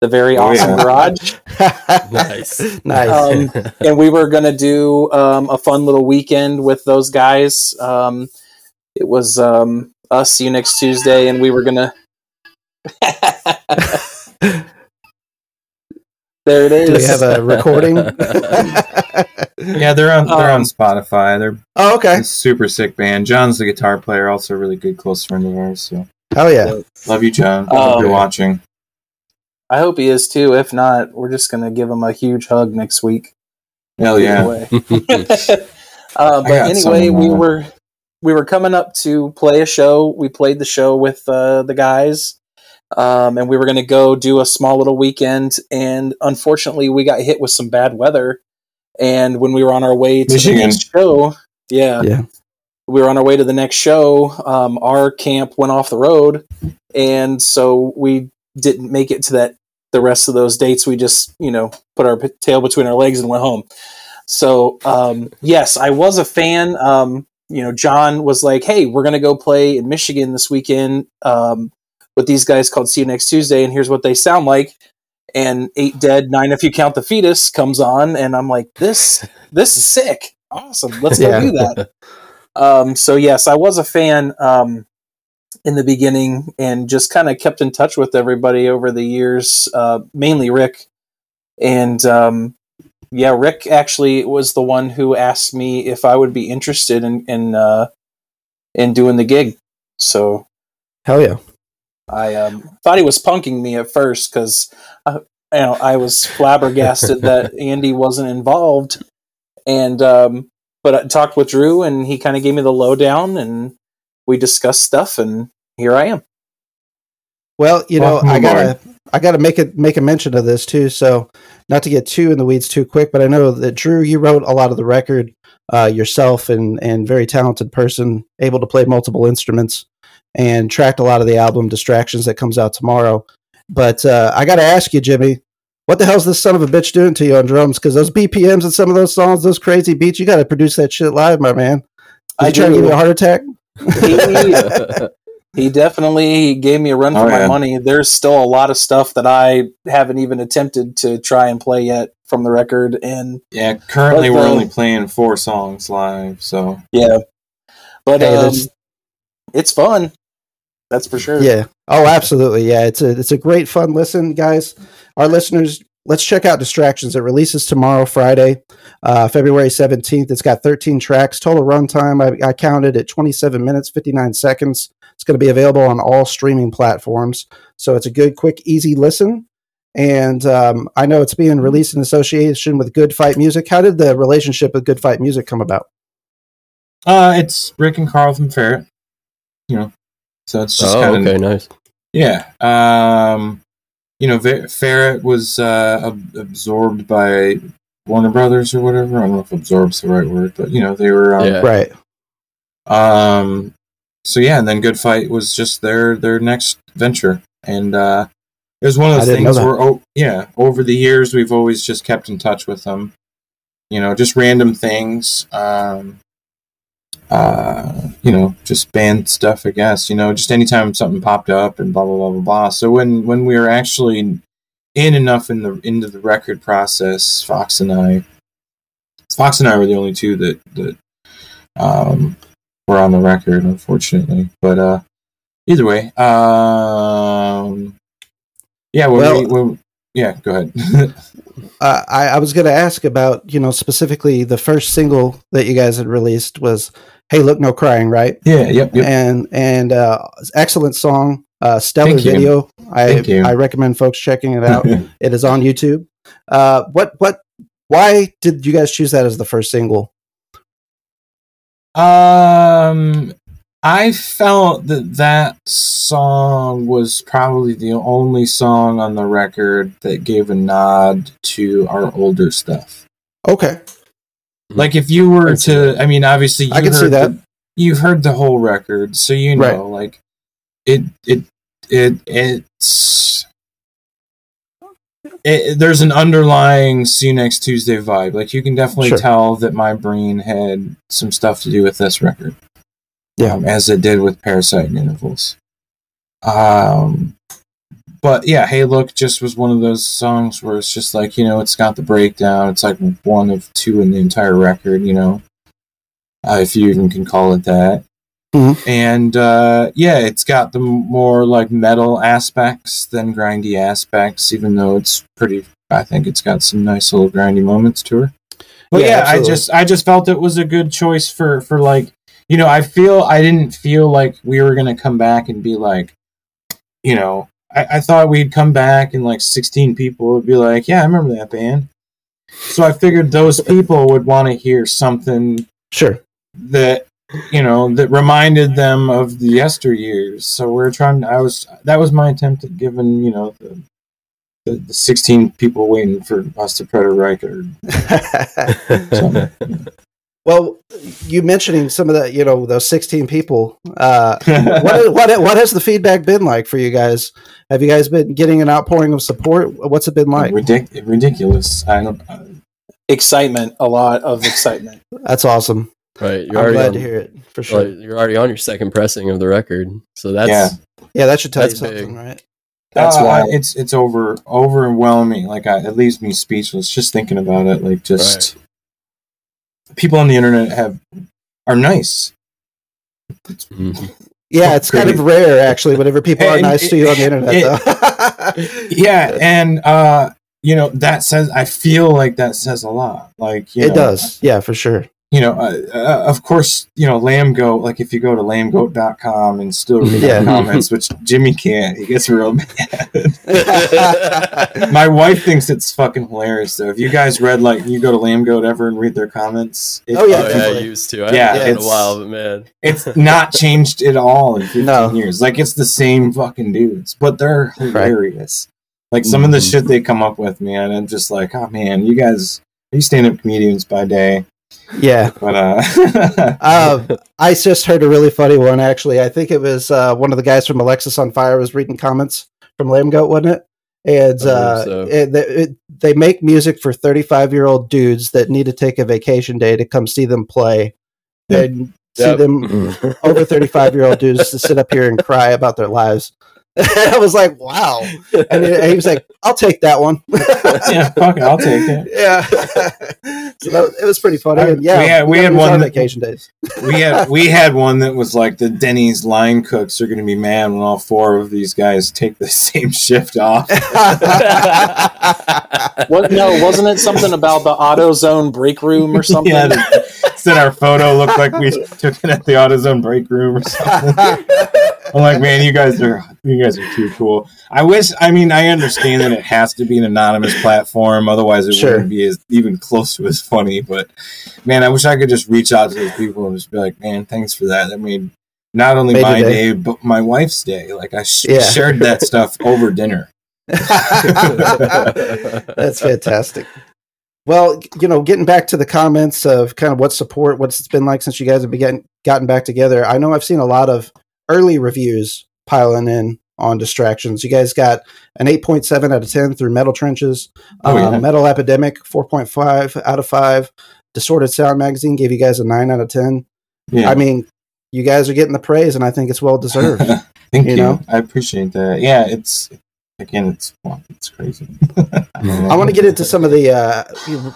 the very Oh, awesome yeah. garage. Nice. nice. Um, and we were going to do um, a fun little weekend with those guys. Um, it was um, us, see you next Tuesday, and we were going to. there it is. Do we have a recording? Yeah, they're on they're on Um, Spotify. They're oh, okay. super sick band. John's the guitar player, also a really good close friend of ours. So Hell yeah. love you, John. Um, Hope you're watching. I hope he is too. If not, we're just going to give him a huge hug next week. Hell yeah. Anyway. uh, but anyway, we were we were coming up to play a show. We played the show with uh, the guys, um, and we were going to go do a small little weekend. And unfortunately, we got hit with some bad weather. And when we were on our way to Michigan. the next show, yeah, Yeah. we were on our way to the next show. Um, our camp went off the road, and so we didn't make it to that the rest of those dates. We just you know put our tail between our legs and went home. So um, yes, I was a fan. Um, you know, John was like, "Hey, we're gonna go play in Michigan this weekend um, with these guys called See You Next Tuesday, and here's what they sound like." And Eight Dead, Nine if you count the fetus, comes on, and I'm like, "This, this is sick, awesome. Let's go Yeah. do that." Um, so yes, I was a fan um, in the beginning, and just kind of kept in touch with everybody over the years. Uh, mainly Rick, and um, yeah, Rick actually was the one who asked me if I would be interested in in uh, in doing the gig. So Hell yeah. I um, thought he was punking me at first because uh, you know I was flabbergasted that Andy wasn't involved, and um, but I talked with Drew and he kind of gave me the lowdown and we discussed stuff and here I am. Well, you know, Welcome I gotta I gotta make it make a mention of this too. So not to get too in the weeds too quick, but I know that Drew, you wrote a lot of the record uh, yourself and and very talented person, able to play multiple instruments and tracked a lot of the album Distractions that comes out tomorrow. But uh, I gotta ask you, Jimmy, what the hell's this son of a bitch doing to you on drums? Because those BPMs and some of those songs, those crazy beats, you gotta produce that shit live, my man. Did I you try to give me a heart attack? He, he definitely gave me a run for Oh, my yeah. money. There's still a lot of stuff that I haven't even attempted to try and play yet from the record, and Yeah, currently we're uh, only playing four songs live, so yeah, but Hey, um, it's fun. That's for sure. Yeah. Oh, absolutely. Yeah. It's a it's a great fun listen, guys. Our listeners, let's check out Distractions. It releases tomorrow, Friday, uh, February seventeenth. It's got thirteen tracks. Total runtime I, I counted at twenty seven minutes fifty nine seconds. It's going to be available on all streaming platforms. So it's a good, quick, easy listen. And um, I know it's being released in association with Good Fight Music. How did the relationship with Good Fight Music come about? uh it's Rick and Carl from Ferret. You know. So it's just oh, kind of okay, nice. Yeah. Um, you know, Ver- Ferret was uh, ab- absorbed by Warner Brothers or whatever. I don't know if "absorbs" the right word, but you know, they were. Um, Yeah. Right. um, so yeah, and then Good Fight was just their their next venture, and uh, it was one of those things where, oh, yeah, over the years we've always just kept in touch with them. You know, just random things. Um, uh, you know, just band stuff, I guess. You know, just anytime something popped up and blah blah blah blah blah. So when when we were actually in enough in the into the record process, Fox and I, Fox and I were the only two that that um, were on the record, unfortunately. But uh, either way, um, yeah. When Well- we, when, yeah, go ahead. uh, I, I was going to ask about, you know, specifically the first single that you guys had released was "Hey, Look, No Crying," right? yeah, yep, yep. And and uh, excellent song, uh, stellar Thank you. video. I Thank you. I recommend folks checking it out. it is on YouTube. Uh, what what? Why did you guys choose that as the first single? Um, I felt that that song was probably the only song on the record that gave a nod to our older stuff. Okay, Like if you were can to, I mean, obviously you I can heard see that. The, you've heard the whole record, so you know, Right. like it, it, it, it's. It, there's an underlying see you next Tuesday vibe. Like you can definitely Sure. tell that my brain had some stuff to do with this record. Yeah. um, as it did with Parasite and Intervals. Um, but yeah, Hey Look just was one of those songs where it's just like you know, it's got the breakdown. It's like one of two in the entire record. You know, uh, if you even can call it that. Mhm. And uh, yeah, it's got the more like metal aspects than grindy aspects, even though it's pretty. I think it's got some nice little grindy moments to her. But Yeah, yeah. I just I just felt it was a good choice for for like you know I feel I didn't feel like we were gonna come back and be like you know I, I thought we'd come back and like 16 people would be like yeah I remember that band so I figured those people would want to hear something sure. that you know that reminded them of the yesteryears so we're trying I was that was my attempt at giving you know the the, the 16 people waiting for us to put a record well, you mentioning some of the, you know, those sixteen people. Uh, what what what has the feedback been like for you guys? Have you guys been getting an outpouring of support? What's it been like? Ridic- ridiculous. I don't. uh, Excitement, a lot of excitement. That's awesome. Right, you're I'm already glad on, to hear it for sure. like, you're already on your second pressing of the record, so that's Yeah. yeah, that should tell you That's something, big. right? That's uh, why it's it's over overwhelming. Like I, it leaves me speechless just thinking about it. Like just people on the internet have are nice. Mhm. Yeah, it's kind of rare actually. Whenever people are And nice to you on the internet, it- though. Yeah, and uh, you know that says I feel like that says a lot. Like you it know, does. Yeah, for sure. You know, uh, uh, of course, you know Lambgoat. Like if you go to lambgoat.com and still read Yeah. the comments, which Jimmy can't, he gets real mad. My wife thinks it's fucking hilarious though. If you guys read like you go to Lambgoat ever and read their comments, it- Oh, yeah, oh yeah, I used to. I Yeah, haven't in it's- a while, but man, it's not changed at all in 15 No. years. Like it's the same fucking dudes, but they're hilarious. Like some of the Mhm. shit they come up with, man. I'm just like, oh man, you guys, you stand up comedians by day, Yeah. but uh, Um, I just heard a really funny one. Actually, I think it was uh, one of the guys from Alexisonfire was reading comments from Lambgoat, wasn't it? And uh, so. it, it, they make music for thirty-five year old dudes that need to take a vacation day to come see them play. Yeah. And see them over 35 year old dudes to sit up here and cry about their lives. I was like, wow. And he, he was like, I'll take that one. yeah, fuck it, I'll take it. yeah. so that, it was pretty funny. I- And yeah, we had- we had one our that- vacation days. We had we had one that was like the Denny's line cooks are going to be mad when all four of these guys take the same shift off. What? No, wasn't it something about the AutoZone break room or something? yeah, the- said our photo looked like we took it at the AutoZone break room or something. I'm like, man, you guys are you guys are too cool. I wish. I mean, I understand that it has to be an anonymous platform, otherwise it Sure. wouldn't be as even close to as funny. But man, I wish I could just reach out to those people and just be like, man, thanks for that. That made not only Made my day. day. but my wife's day. Like I sh- Yeah. shared that stuff over dinner. That's fantastic. Well, you know, getting back to the comments of kind of what support, what's it's been like since you guys have begun, gotten back together. I know I've seen a lot of early reviews piling in on distractions. You guys got an 8.7 out of 10 through Metal Trenches, Oh, um, yeah. Metal Epidemic 4.5 out of 5, Distorted Sound Magazine gave you guys a 9 out of 10. Yeah. I mean, you guys are getting the praise, and I think it's well deserved. Thank you you. know? I appreciate that. Yeah, it's again, it's well, it's crazy. I want to get into some of the uh,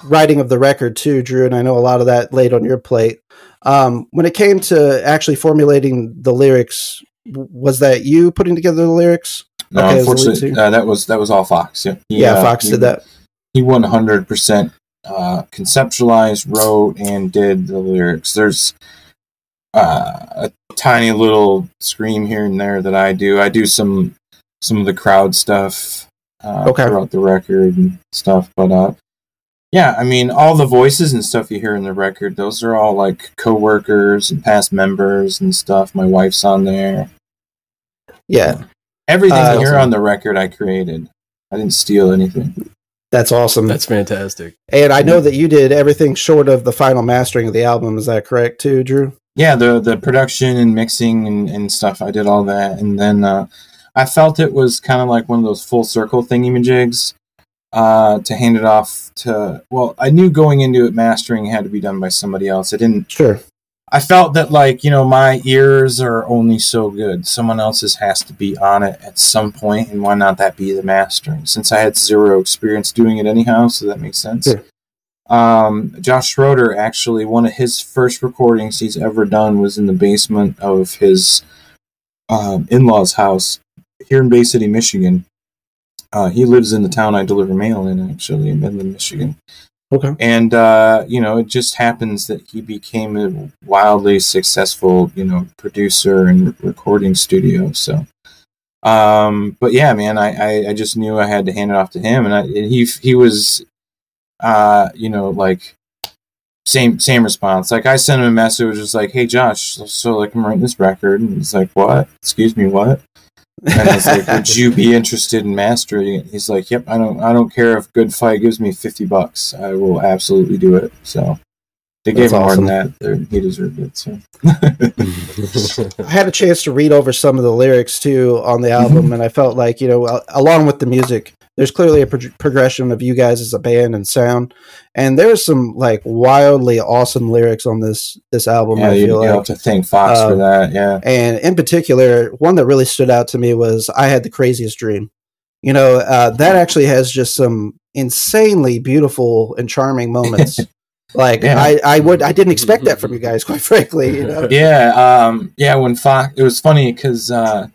writing of the record too, Drew, and I know a lot of that laid on your plate. Um, when it came to actually formulating the lyrics, was that you putting together the lyrics? No, Okay, as the lead unfortunately, uh, that was that was all Fox. Yeah, He, Yeah, uh, Fox he- did that. He one hundred percent uh, conceptualized, wrote, and did the lyrics. There's uh, a tiny little scream here and there that I do. I do some some of the crowd stuff uh, Okay. throughout the record and stuff, but uh, yeah, I mean, all the voices and stuff you hear in the record, those are all like co-workers and past members and stuff. My wife's on there. Yeah, Everything Uh, you hear on the record, I created. I didn't steal anything. that's awesome. That's fantastic. and I know that you did everything short of the final mastering of the album. Is that correct too, Drew? Yeah, the the production and mixing and, and stuff, I did all that, and then uh, I felt it was kind of like one of those full circle thingamajigs uh, to hand it off to. Well, I knew going into it, mastering had to be done by somebody else. I didn't. Sure. I felt that like you know my ears are only so good. Someone else's has to be on it at some point, and why not that be the mastering? Since I had zero experience doing it anyhow, so that makes sense. Sure. Um, Josh Schroeder actually one of his first recordings he's ever done was in the basement of his um, in-laws' house here in Bay City, Michigan. Uh, he lives in the town I deliver mail in, actually, in Midland, Michigan Okay. and uh, you know it just happens that he became a wildly successful you know producer and recording studio so um but yeah man I, I i just knew i had to hand it off to him and, I, and he he was uh you know like same same response like i sent him a message just like hey josh so, so like i'm writing this record and he's like what excuse me what and I was like, "Would you be interested in mastering it?" He's like, "Yep, I don't, I don't care if Good Fight gives me fifty bucks. I will absolutely do it." So they gave him awesome. more than that. He deserved it. So I had a chance to read over some of the lyrics too on the album, mm-hmm. and I felt like you know, along with the music, there's clearly a pro- progression of you guys as a band and sound, and there's some like wildly awesome lyrics on this this album. yeah, I you, feel you like, have to thank Fox for Um, that. Yeah, and in particular, one that really stood out to me was "I Had the Craziest Dream." You know, uh, that actually has just some insanely beautiful and charming moments. like Yeah. I, I would, I didn't expect that from you guys, quite frankly. You know, yeah, um, yeah. When Fox, it was funny because uh,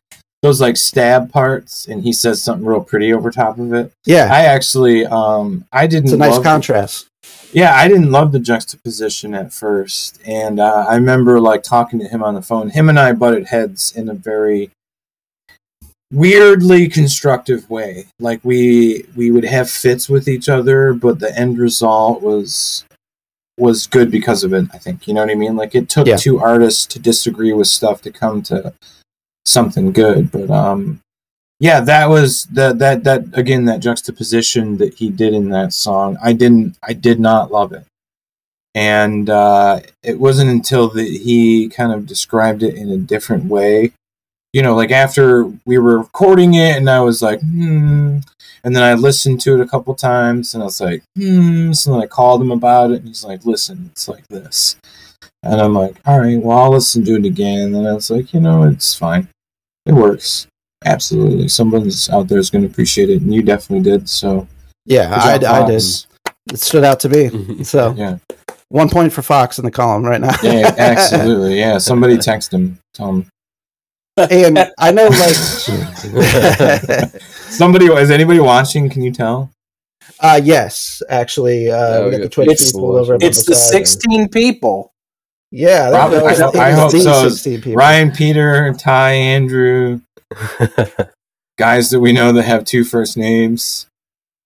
those like stab parts, and he says something real pretty over top of it. yeah, I actually, um, I didn't. it's a nice love the- contrast. Yeah, I didn't love the juxtaposition at first, and uh, I remember like talking to him on the phone. Him and I butted heads in a very weirdly constructive way. Like we we would have fits with each other, but the end result was was good because of it. I think you know what I mean. Like it took Yeah. two artists to disagree with stuff to come to something good, but um. Yeah, that was that that that again that juxtaposition that he did in that song. I didn't I did not love it. And uh it wasn't until that he kind of described it in a different way. You know, like after we were recording it and I was like, hmm and then I listened to it a couple times and I was like, hmm. So then I called him about it and he's like, listen, it's like this. And I'm like, all right, well, I'll listen to it again. And I was like, you know, it's fine. It works. Absolutely. Someone's out there is going to appreciate it. And you definitely did. So, Yeah, I, I did. It stood out to me. So Yeah. one point for Fox in the column right now. Yeah, absolutely. Yeah. Somebody text him. Tell him. and I know, like, Somebody, is anybody watching? Can you tell? uh, yes, actually, uh, Yeah, we we got the Twitch It's- people over. It's the side. 16 people. Yeah, that Probably- was- I hope- I hope so. Ryan, Peter, Ty, Andrew, guys that we know that have two first names.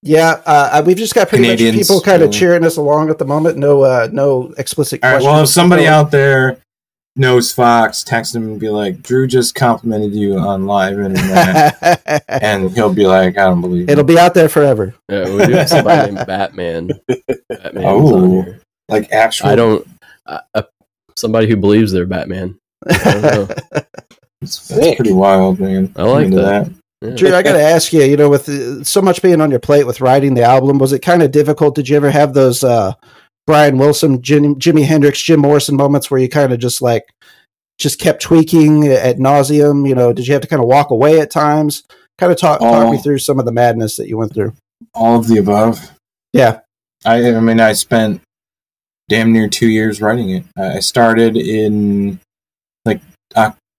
Yeah, uh, we've just got pretty Canadians, much people kind of really. cheering us along at the moment. No, uh, no explicit. All right. questions. Well, if somebody out there knows Fox, text him and be like, "Drew just complimented you on live internet," and he'll be like, "I don't believe It'll it." be out there forever. yeah, we do have somebody named Batman. Batman's Oh. on here. like actual. I don't. Uh, somebody who believes they're Batman. I don't know. That's, that's pretty wild, man. I like I'm into that. Yeah. Drew, I got to ask you. You know, with uh, so much being on your plate with writing the album, was it kind of difficult? Did you ever have those uh, Brian Wilson, Jim, Jimi Hendrix, Jim Morrison moments where you kind of just like just kept tweaking at nauseum? You know, did you have to kind of walk away at times? Kind of talk talk me through some of the madness that you went through. All of the above. Yeah, I, I mean, I spent damn near two years writing it. I I started in like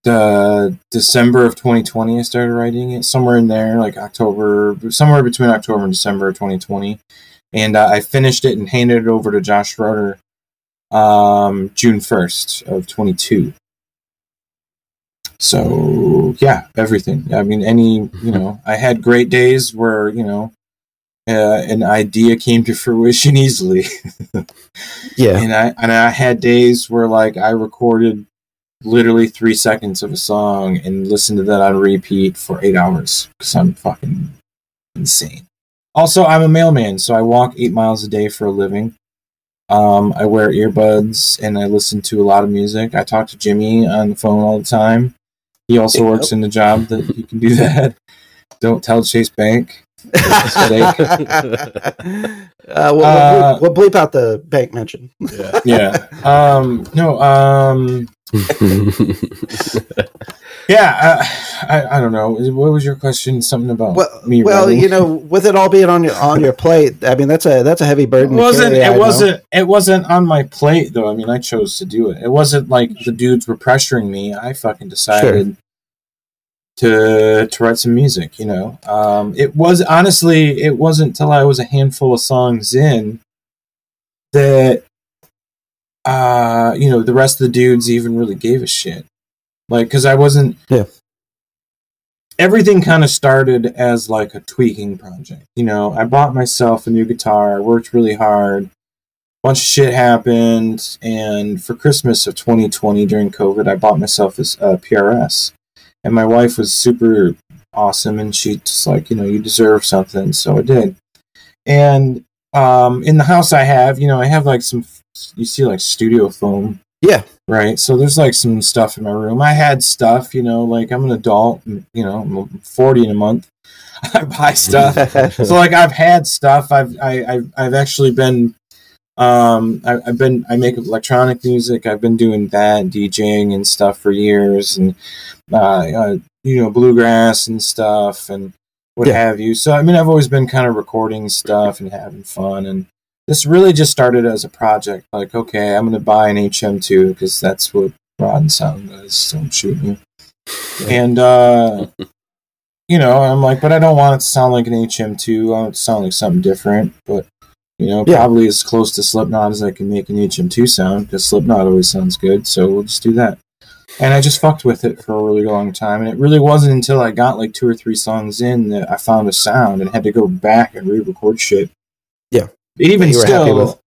uh, December of 2020. I started writing it somewhere in there, like October, somewhere between October and December of 2020, and uh, I finished it and handed it over to Josh Schroeder um, June 1st of 22. So yeah, everything. I mean, any you know, I had great days where you know uh, an idea came to fruition easily. yeah, and I and I had days where like I recorded literally three seconds of a song and listened to that on repeat for eight hours because I'm fucking insane. Also, I'm a mailman, so I walk eight miles a day for a living. Um, I wear earbuds and I listen to a lot of music. I talk to Jimmy on the phone all the time. He also works in the job that he can do that. Don't tell Chase Bank. uh, we'll, Uh, we'll, we'll bleep out the bank mention. Yeah. Yeah. Um. No. Um. Yeah, uh, I, I don't know. What was your question? Something about Well, me well, writing? you know, with it all being on your on your plate, I mean that's a that's a heavy burden. it wasn't. carry, It know. wasn't. It wasn't on my plate though. I mean, I chose to do it. It wasn't like the dudes were pressuring me. I fucking decided to to write some music. You know, um, it was honestly, it wasn't till I was a handful of songs in that, uh, you know, the rest of the dudes even really gave a shit. Like, because I wasn't. Yeah. Everything kind of started as like a tweaking project. You know, I bought myself a new guitar, worked really hard, bunch of shit happened, and for Christmas of 2020 during COVID, I bought myself this uh, PRS, and my wife was super awesome, and she just like, you know, you deserve something, so I did. And um, in the house I have, you know, I have like some, you see like studio foam, Yeah. right? So there's like some stuff in my room. I had stuff, you know, like I'm an adult, you know, I'm 40 in a month. I buy stuff so like I've had stuff. I've I, I've I've actually been um I, I've been I make electronic music. I've been doing that DJing and stuff for years, and uh, uh you know bluegrass and stuff and what Yeah. have you. So I mean I've always been kind of recording stuff and having fun and. This really just started as a project. Like, okay, I'm going to buy an HM2 because that's what Rotten Sound does. Don't shoot me. And uh, you know, I'm like, but I don't want it to sound like an HM2. I want it to sound like something different, but you know, Yeah. probably as close to Slipknot as I can make an HM2 sound because Slipknot always sounds good. So we'll just do that. And I just fucked with it for a really long time, and it really wasn't until I got like two or three songs in that I found a sound and had to go back and re-record shit. Yeah. even That you were happy still.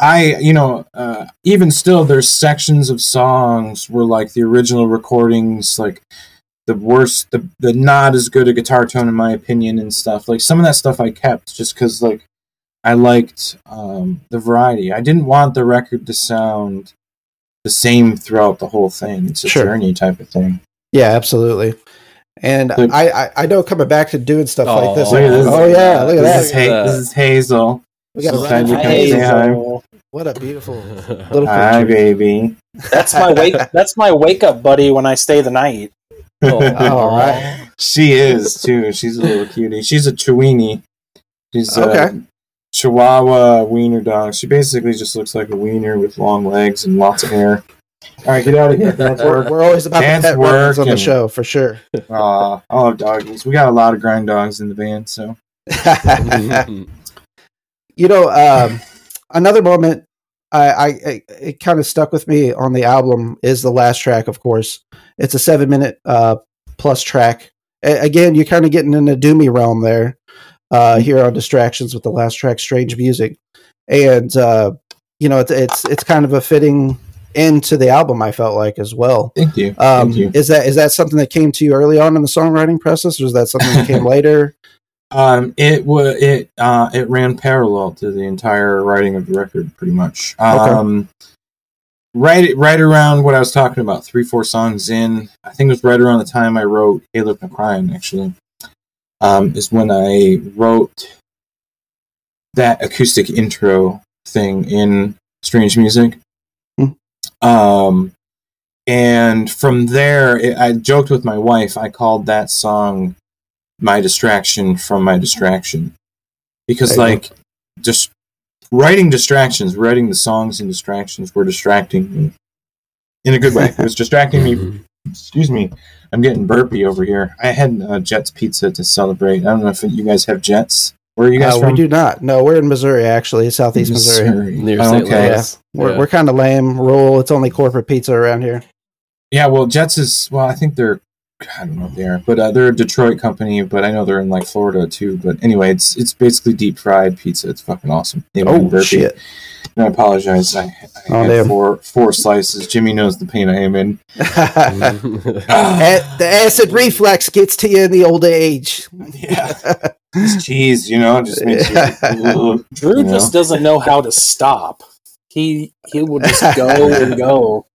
I, you know, uh, even still, there's sections of songs where like the original recordings, like the worst, the the not as good a guitar tone in my opinion and stuff. Like some of that stuff I kept just because like I liked um, the variety. I didn't want the record to sound the same throughout the whole thing. It's a Sure. journey type of thing. Yeah, absolutely. And Look- I, I I know coming back to doing stuff like this. Aw, this. Oh yeah, look at This that. is, ha- this is Hazel. We got She's a you run- came say hi. Hazel. What a beautiful little Hi, picture. baby. That's my wake. That's my wake up buddy when I stay the night. All right. She is too. She's a little cutie. She's a Chiweenie. She's a Okay. Chihuahua wiener dog. She basically just looks like a wiener with long legs and lots of hair. All right, get out of here. We're, work. we're always about Dad's the pet reference on the working. show for sure. Aw, I love doggies. We got a lot of grind dogs in the band, so you know, um, another moment I, I, I it kind of stuck with me on the album is the last track. Of course, it's a seven minute uh, plus track. A- again, you're kind of getting in the doomy realm there uh, here on distractions with the last track, strange music, and uh, you know it's it's it's kind of a fitting end to the album. I felt like as well. thank you. Um, thank you. is that is that something that came to you early on in the songwriting process, or is that something that came later? Um, it was it uh it ran parallel to the entire writing of the record, pretty much. Um, right right around what I was talking about, three four songs in, I think it was right around the time I wrote "Hey Look I'm Crying." Actually, um, is when I wrote that acoustic intro thing in Strange Music. Hmm. Um, and from there, it, I joked with my wife. I called that song my distraction from my distraction because like just writing distractions writing the songs and distractions were distracting me in a good way it was distracting me excuse me i'm getting burpy over here i had uh, jets pizza to celebrate i don't know if you guys have jets where are you guys Uh, from we do not. No, we're in Missouri, actually, southeast Missouri. Near Oh, St. okay Louis. We're, Yeah. we're kind of lame, rural. It's only corporate pizza around here. Yeah, well, Jets is well. I think they're I don't know what they are, but uh, they're a Detroit company. But I know they're in like Florida too. But anyway, it's it's basically deep fried pizza. It's fucking awesome. They Oh burpy. shit! And I apologize. I, I Oh, had damn. four four slices. Jimmy knows the pain I am in. A- the acid reflex gets to you in the old age. Yeah, this cheese, you know, just makes you. Ugh. Drew You know? just doesn't know how to stop. He he will just go and go.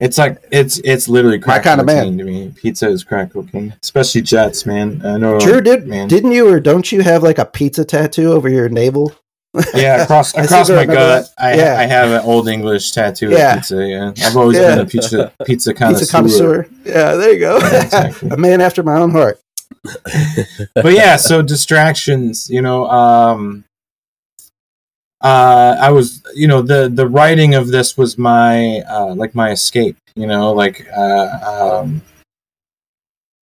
It's like it's it's literally crack kinda man. to me. Pizza is crack cocaine, especially Jets, man. I know. Drew, did man. didn't you or don't you have like a pizza tattoo over your navel? Yeah, across across my gut. I, Yeah. I have an old English tattoo Yeah. of pizza. Yeah, I've always Yeah. been a pizza pizza connoisseur. Pizza connoisseur. Yeah, there you go. Exactly. a man after my own heart. but yeah, so distractions. You know, um, uh, I was, you know, the the writing of this was my uh, like my escape. You know, like uh, um,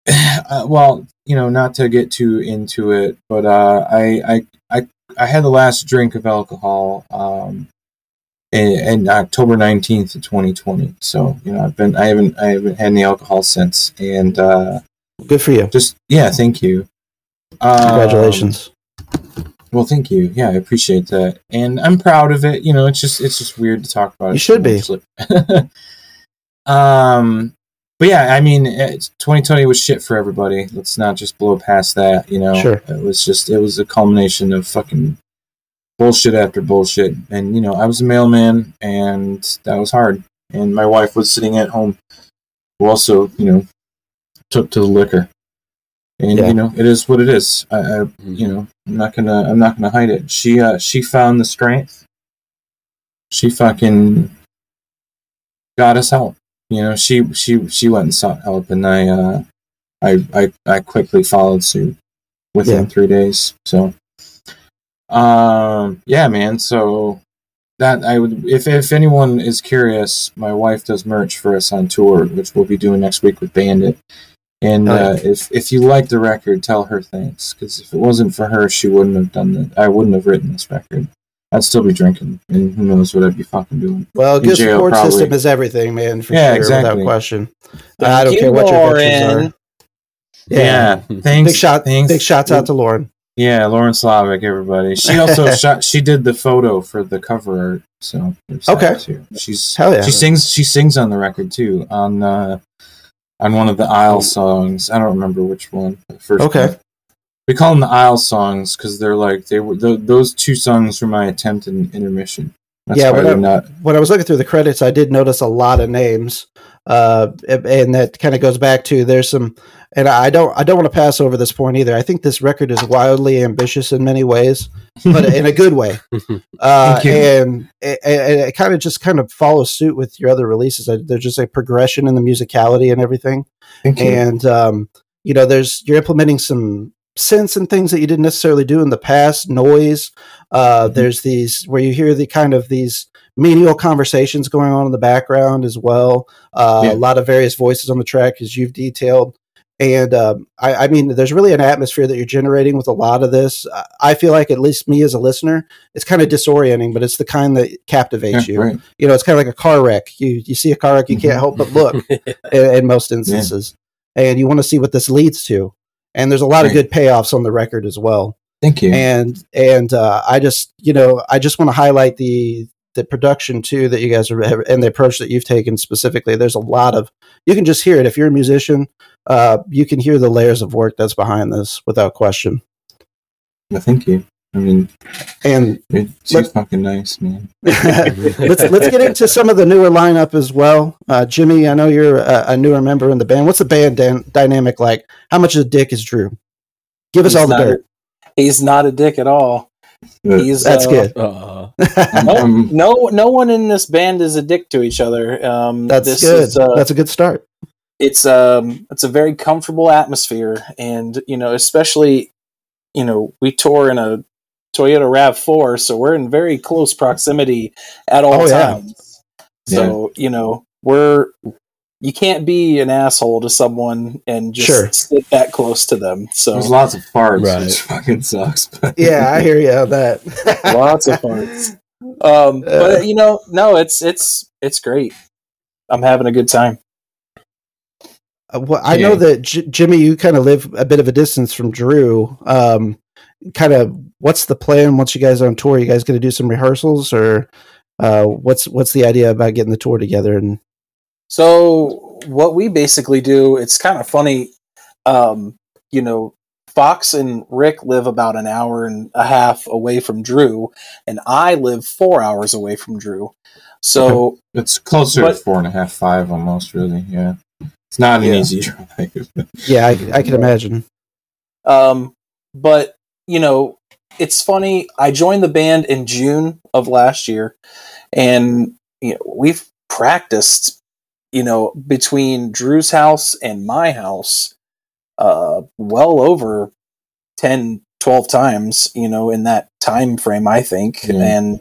uh, well, you know, not to get too into it, but uh, I I I had the last drink of alcohol. Um, in, in October nineteenth of twenty twenty. So you know, I've been I haven't I haven't had any alcohol since, and uh, Good for you. just yeah, thank you. Um, Congratulations. well, thank you. Yeah, I appreciate that, and I'm proud of it. You know, it's just it's just weird to talk about. You it should be. um, but yeah, I mean, it's, 2020 was shit for everybody. Let's not just blow past that. You know, Sure. it was just it was a culmination of fucking bullshit after bullshit, and you know, I was a mailman, and that was hard. And my wife was sitting at home, who also, you know, took to the liquor. And Yeah. you know, it is what it is. I, I you know i'm not gonna i'm not gonna hide it she uh she found the strength she fucking got us help you know she she she went and sought help and i uh i i, I quickly followed suit within Yeah. three days so um yeah man so that i would if if anyone is curious my wife does merch for us on tour which we'll be doing next week with bandit and Oh, yeah. uh, if if you like the record, tell her thanks. Because if it wasn't for her, she wouldn't have done that. I wouldn't have written this record. I'd still be drinking, and who knows what I'd be fucking doing. Well, a in good jail, support probably. system is everything, man. For Yeah, sure, exactly. without question. Thank I don't care what your ventures Lauren. are. Yeah, thanks. Big shot. Thanks. Big shouts out to Lauren. Yeah, Lauren Slavik, everybody. She also shot. She did the photo for the cover art. So Okay. too. She's Hell yeah. she sings. She sings on the record too. On uh, on one of the Isle songs. I don't remember which one. First Okay. one. We call them the Isle songs because they're like they were. th those two songs were my attempt in intermission. That's Yeah, why I- not. When I was looking through the credits, I did notice a lot of names. uh, and that kind of goes back to there's some, and I don't I don't want to pass over this point either. I think this record is wildly ambitious in many ways, but in a good way. Uh, Thank you. and it, it, it kind of just kind of follows suit with your other releases. There's just a progression in the musicality and everything Thank you. and um, you know there's you're implementing some synths and things that you didn't necessarily do in the past noise uh, Mhm. there's these where you hear the kind of these menial conversations going on in the background as well uh, Yeah. a lot of various voices on the track as you've detailed and um, I, I mean there's really an atmosphere that you're generating with a lot of this I- feel like at least me as a listener it's kind of disorienting but it's the kind that captivates Yeah, you right. you know it's kind of like a car wreck you you see a car wreck you can't Mhm. help but look in, in most instances, and you want to see what this leads to. And there's a lot of good payoffs on the record as well. Thank you. And and uh, I just you know I just want to highlight the the production too that you guys are and the approach that you've taken specifically. There's a lot of you can just hear it if you're a musician. Uh, you can hear the layers of work that's behind this without question. Well, thank you. I mean, And it's Let- fucking nice, man. let's let's get into some of the newer lineup as well. Uh, Jimmy, I know you're a, a newer member in the band. What's the band dan- dynamic like? How much of a dick is Drew? Give us He's all the not- dirt. He's not a dick at all. He's That's uh, good. Uh, No, no, no one in this band is a dick to each other. Um, That's this good. Is, uh, That's a good start. it's um, it's a very comfortable atmosphere, and you know, especially, you know, we tour in a Toyota Rav Four, so we're in very close proximity at all Oh, yeah. times. So you know, we're you can't be an asshole to someone and just Sure. sit that close to them. So There's lots of farts, Right. which fucking sucks. But Yeah, I hear you on that. lots of parts. Um, but you know, no, it's it's it's great. I'm having a good time. Uh, well, I know that J- Jimmy, you kind of live a bit of a distance from Drew. Um, kind of, what's the plan once you guys are on tour? Are You guys going to do some rehearsals, or uh, what's what's the idea about getting the tour together? And So what we basically do, it's kind of funny. Um, you know, Fox and Rick live about an hour and a half away from Drew, and I live four hours away from Drew. So it's closer But- to four and a half, five almost, really. Yeah. It's not an Yeah. easy drive. yeah, I, I can imagine. Um, but you know, it's funny. I joined the band in June of last year, and you know, we've practiced, you know, between Drew's house and my house, uh, well over 10, 12 times, you know, in that time frame. I think, Yeah. and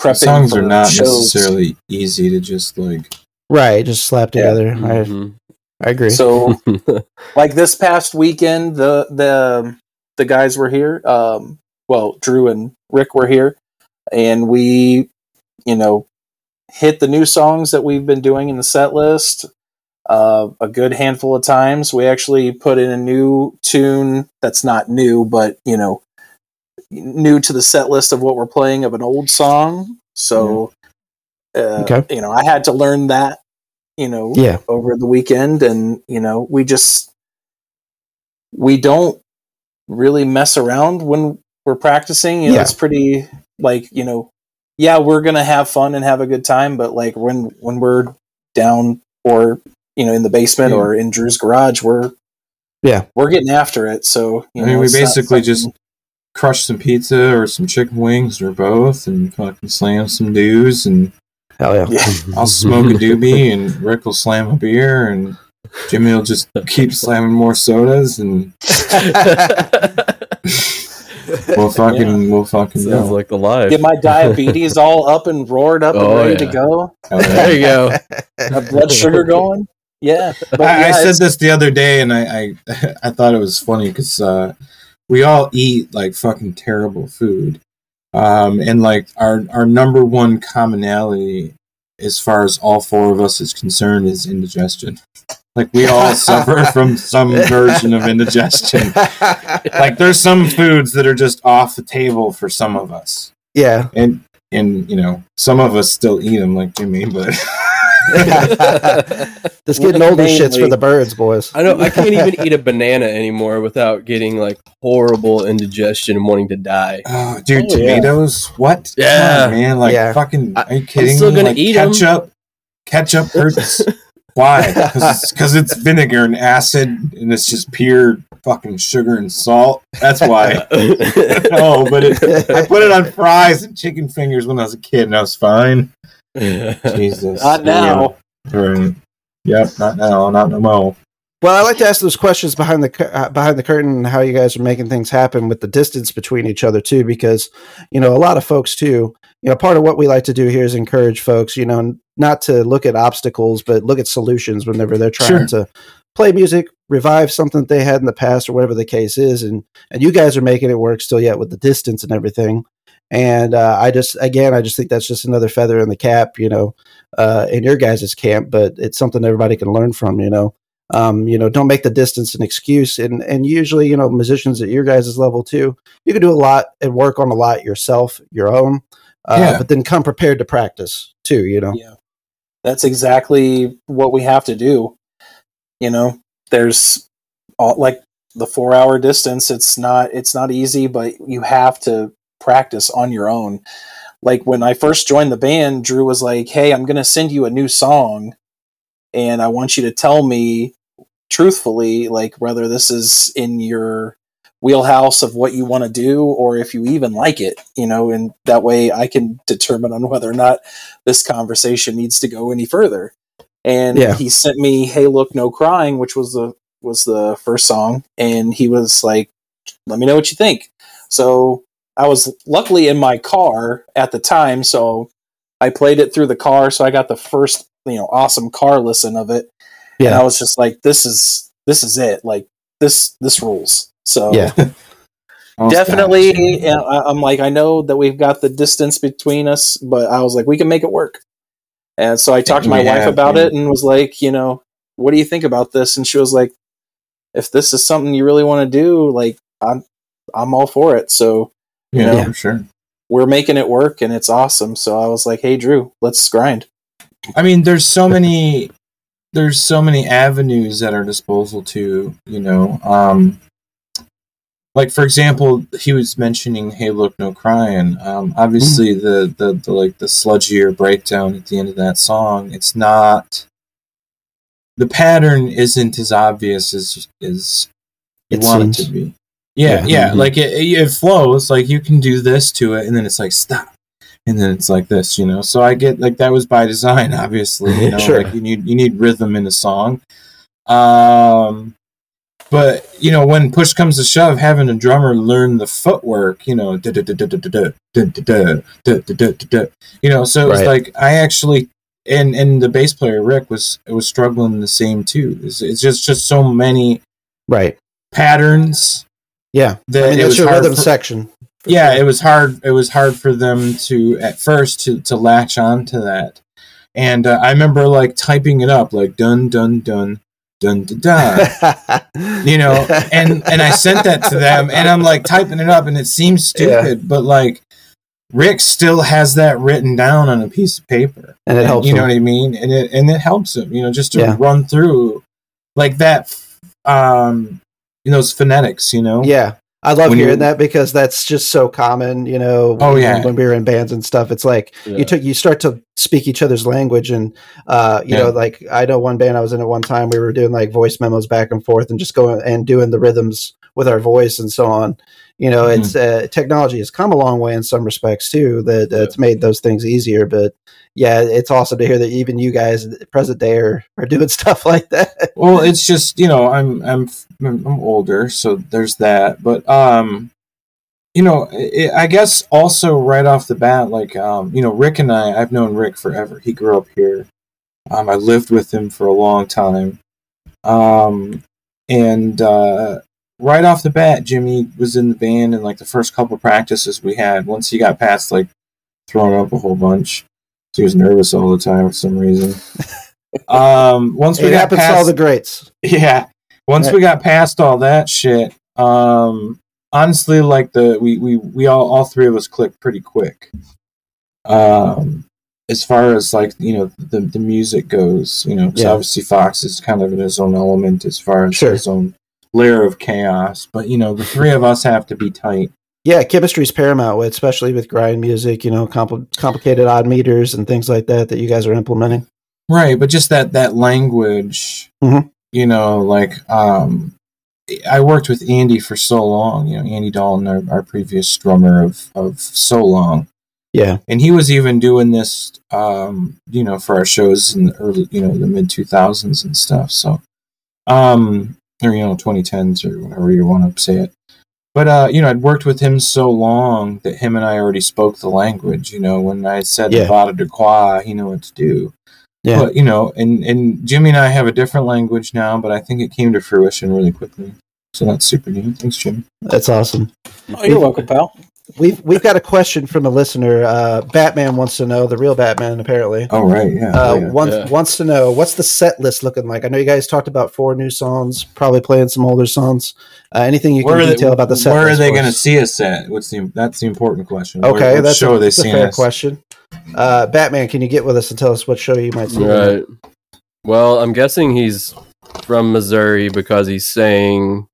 prepping Songs for are not shows. necessarily easy to just like. Right, just slap Yeah. together. mhm. I I agree. So like this past weekend the the the guys were here um well drew and rick were here and we you know hit the new songs that we've been doing in the set list uh, a good handful of times. We actually put in a new tune that's not new but you know new to the set list of what we're playing of an old song. So uh, Okay. you know i had to learn that you know yeah, over the weekend and you know we just we don't really mess around when we're practicing you know Yeah. it's pretty like you know yeah we're gonna have fun and have a good time but like when when we're down or you know in the basement Yeah. or in drew's garage we're Yeah. we're getting after it so you I mean, know, we basically just crush some pizza or some chicken wings or both and fucking slam some dudes and hell yeah. yeah I'll smoke a doobie and Rick will slam a beer and Jimmy will just keep slamming more sodas and we'll fucking we'll fucking Sounds go. like the life. get my diabetes all up and roared up and Oh, ready to go Hell yeah. there you go. my blood sugar going yeah but I, I said this the other day, and I I, I thought it was funny because uh, we all eat like fucking terrible food, um, and like our our number one commonality, as far as all four of us is concerned, is indigestion. Like we all suffer from some version of indigestion. Like there's some foods that are just off the table for some of us, yeah. and and you know some of us still eat them, like Jimmy, but. this getting older shits for the birds, boys. I know I can't even eat a banana anymore without getting like horrible indigestion and wanting to die. Oh, dude, Oh, yeah. tomatoes? What? Yeah. on, man. Like, Yeah. fucking, are you kidding still me? gonna like, eat 'em. ketchup. Ketchup hurts Why? Because it's, vinegar and acid, and it's just pure fucking sugar and salt. That's why. oh, but it, I put it on fries and chicken fingers when I was a kid, and I was fine. Jesus. Not now. Yeah. Right. Yep. Not now. Not no more. Well, I like to ask those questions behind the uh, behind the curtain and how you guys are making things happen with the distance between each other too, because you know a lot of folks too. You know, part of what we like to do here is encourage folks, you know, not to look at obstacles, but look at solutions whenever they're trying Sure. to play music, revive something that they had in the past or whatever the case is, and and you guys are making it work still yet with the distance and everything. And uh, I just again, I just think that's just another feather in the cap, you know, uh, in your guys' camp, but it's something everybody can learn from, you know um, you know, don't make the distance an excuse. And and usually, you know, musicians at your guys' level too, you can do a lot and work on a lot yourself, your own. Uh, Yeah. But then come prepared to practice too. You know. Yeah. That's exactly what we have to do. You know, there's all, like the 4-hour distance, it's not it's not easy, but you have to practice on your own. Like when I first joined the band, Drew was like, "Hey, I'm going to send you a new song and I want you to tell me truthfully like whether this is in your wheelhouse of what you want to do or if you even like it, you know, and that way I can determine on whether or not this conversation needs to go any further. And Yeah. he sent me "Hey, look, no crying," which was the was the first song, and he was like, "Let me know what you think." So I was luckily in my car at the time, so I played it through the car, so I got the first you know awesome car listen of it, and I was just like, "This is this is it! Like this this rules." So Yeah. Definitely guys. I- i'm like i know that we've got the distance between us but i was like we can make it work and so i talked to my We wife about yeah. it and was like you know what do you think about this and she was like if this is something you really want to do like i'm i'm all for it so Yeah, Yeah. sure. we're making it work and it's awesome so i was like hey drew let's grind I mean, there's so many, there's so many avenues at our disposal to, you know, um, like for example, he was mentioning "Hey, look, no crying." Um, obviously, the, the the like the sludgier breakdown at the end of that song. It's not. The pattern isn't as obvious as as you It want it seems. to be. Yeah, yeah. Like it, it flows. Like you can do this to it, and then it's like stop, and then it's like this. You know. So I get like that was by design, obviously. You know? sure. Like you need you need rhythm in a song. Um, but you know when push comes to shove, having a drummer learn the footwork, you know, you know. So it's like I actually and and the bass player Rick was was struggling the same too. It's just just so many right patterns yeah. that I mean, it that's was your hard rhythm for- section. for yeah sure. it was hard it was hard for them to at first to to latch on to that and uh, i remember like typing it up like dun dun dun dun dun dun you know and and i sent that to them and i'm like typing it up and it seems stupid but like rick still has that written down on a piece of paper and it helps. you know what i mean and it and it helps him you know just to Yeah. run through like that um you know those phonetics you know Yeah. I love When hearing you- that because that's just so common, you know. Oh, when- yeah. when we were in bands and stuff, it's like Yeah. you took you start to speak each other's language, and uh, you Yeah. know, like I know one band I was in at one time, we were doing like voice memos back and forth, and just going and doing the rhythms with our voice and so on. You know, Mhm. it's uh, technology has come a long way in some respects too. That uh, it's made those things easier, but yeah, it's awesome to hear that even you guys, present day, are, are doing stuff like that. well it's just you know i'm i'm i'm older so there's that. But um you know i i guess also right off the bat like um you know rick and i i've known rick forever. He grew up here. Um i lived with him for a long time. Um and uh right off the bat jimmy was in the band and like the first couple practices we had once he got past like throwing up a whole bunch he was nervous all the time for some reason um once we it got past all the greats. yeah. Once Right. we got past all that shit, um honestly like the we we we all all three of us clicked pretty quick. Um as far as like, you know, the the music goes, you know, 'cause Yeah. obviously Fox is kind of in his own element as far as Sure. his own layer of chaos, but you know, the three of us have to be tight. Yeah, chemistry is paramount, with- especially with grind music. You know, compl- complicated odd meters and things like that that you guys are implementing. Right, but just that that language, Mhm. you know, like um, I worked with Andy for so long. You know, Andy Dalton, our, our previous drummer of of so long, Yeah. and he was even doing this, um, you know, for our shows in the early, you know, the mid two thousands and stuff. So, um, or you know, twenty tens or whatever you want to say it. But uh, you know, I'd worked with him so long that him and I already spoke the language. You know, when I said Yeah. the Vada de Croix, he knew what to do. Yeah. But you know, and and Jimmy and I have a different language now, but I think it came to fruition really quickly. So that's super neat. Thanks, Jimmy. That's awesome. Oh, you're welcome, pal. We've we've got a question from a listener. Uh, Batman wants to know the real Batman apparently. Oh right, yeah. Uh, yeah. wants Yeah. wants to know what's the set list looking like. I know you guys talked about four new songs, probably playing some older songs. Uh, anything you can Where are detail they, about the set? where are they going to see us at? What's the that's the important question. Okay, Where- that's show a, are they that's a fair us? question. Uh, Batman, can you get with us and tell us what show you might see? Right. Well, I'm guessing he's from Missouri because he's saying,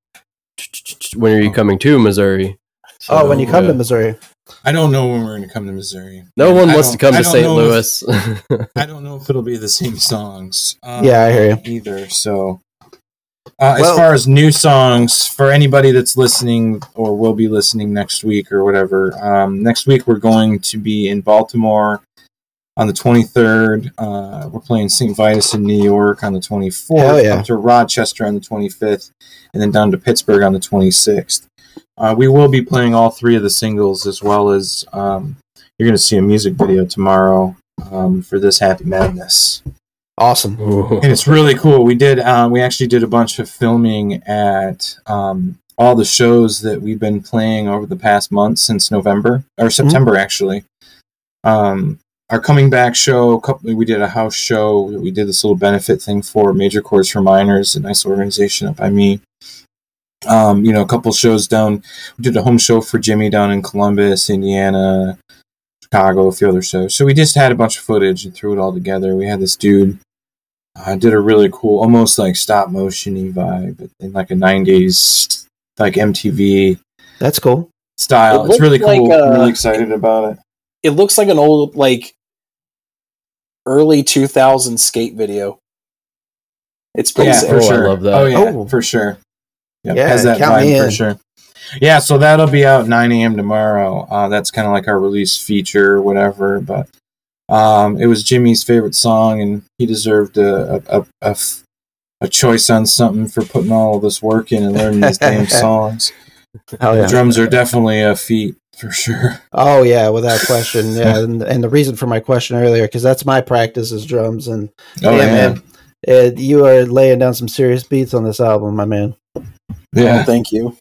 "When are you coming to Missouri?" Oh, when you come yeah. to Missouri. I don't know when we're going to come to Missouri. No one I wants to come to St. know if- Louis. I don't know if it'll be the same songs. Um, Yeah, I hear you. Either so. Uh, Well- as far as new songs, for anybody that's listening or will be listening next week or whatever, um, next week we're going to be in Baltimore on the 23rd. Uh, we're playing St. Vitus in New York on the 24th, Hell yeah. up to Rochester on the 25th, and then down to Pittsburgh on the 26th. Uh, we will be playing all three of the singles as well as um, you're going to see a music video tomorrow um, for this Happy Madness Awesome. Ooh. and it's really cool. We did. Um, we actually did a bunch of filming at um, all the shows that we've been playing over the past month since November or September, actually. Um, our coming back show. Couple, we did a house show. We did this little benefit thing for Major Chords for Minors, a nice organization up by me. Um, you know, a couple shows down. We did a home show for Jimmy down in Columbus, Indiana, Chicago, a few other shows. So we just had a bunch of footage and threw it all together. We had this dude I did a really cool, almost like stop motiony vibe in like a '90s, like MTV That's cool. style. It It's really looked like, cool. I'm uh, really excited about it. It looks like an old, like, early 2000 skate video. It's pretty Yeah, sick. for Oh, I sure. love that. Oh yeah, Oh. for sure. Yep, Yeah, has that count me vibe for sure. Yeah, so that'll be out 9 a.m. tomorrow. Uh, that's kind of like our release feature or whatever. But um, it was Jimmy's favorite song, and he deserved a, a, a, a f- a choice on something for putting all this work in and learning these damn songs. Hell The yeah. drums are definitely a feat for sure. Oh yeah, without question. Yeah, and, and the reason for my question earlier because that's my practice is drums, and Oh yeah, yeah, man, uh, you are laying down some serious beats on this album, my man. Oh, yeah. thank you.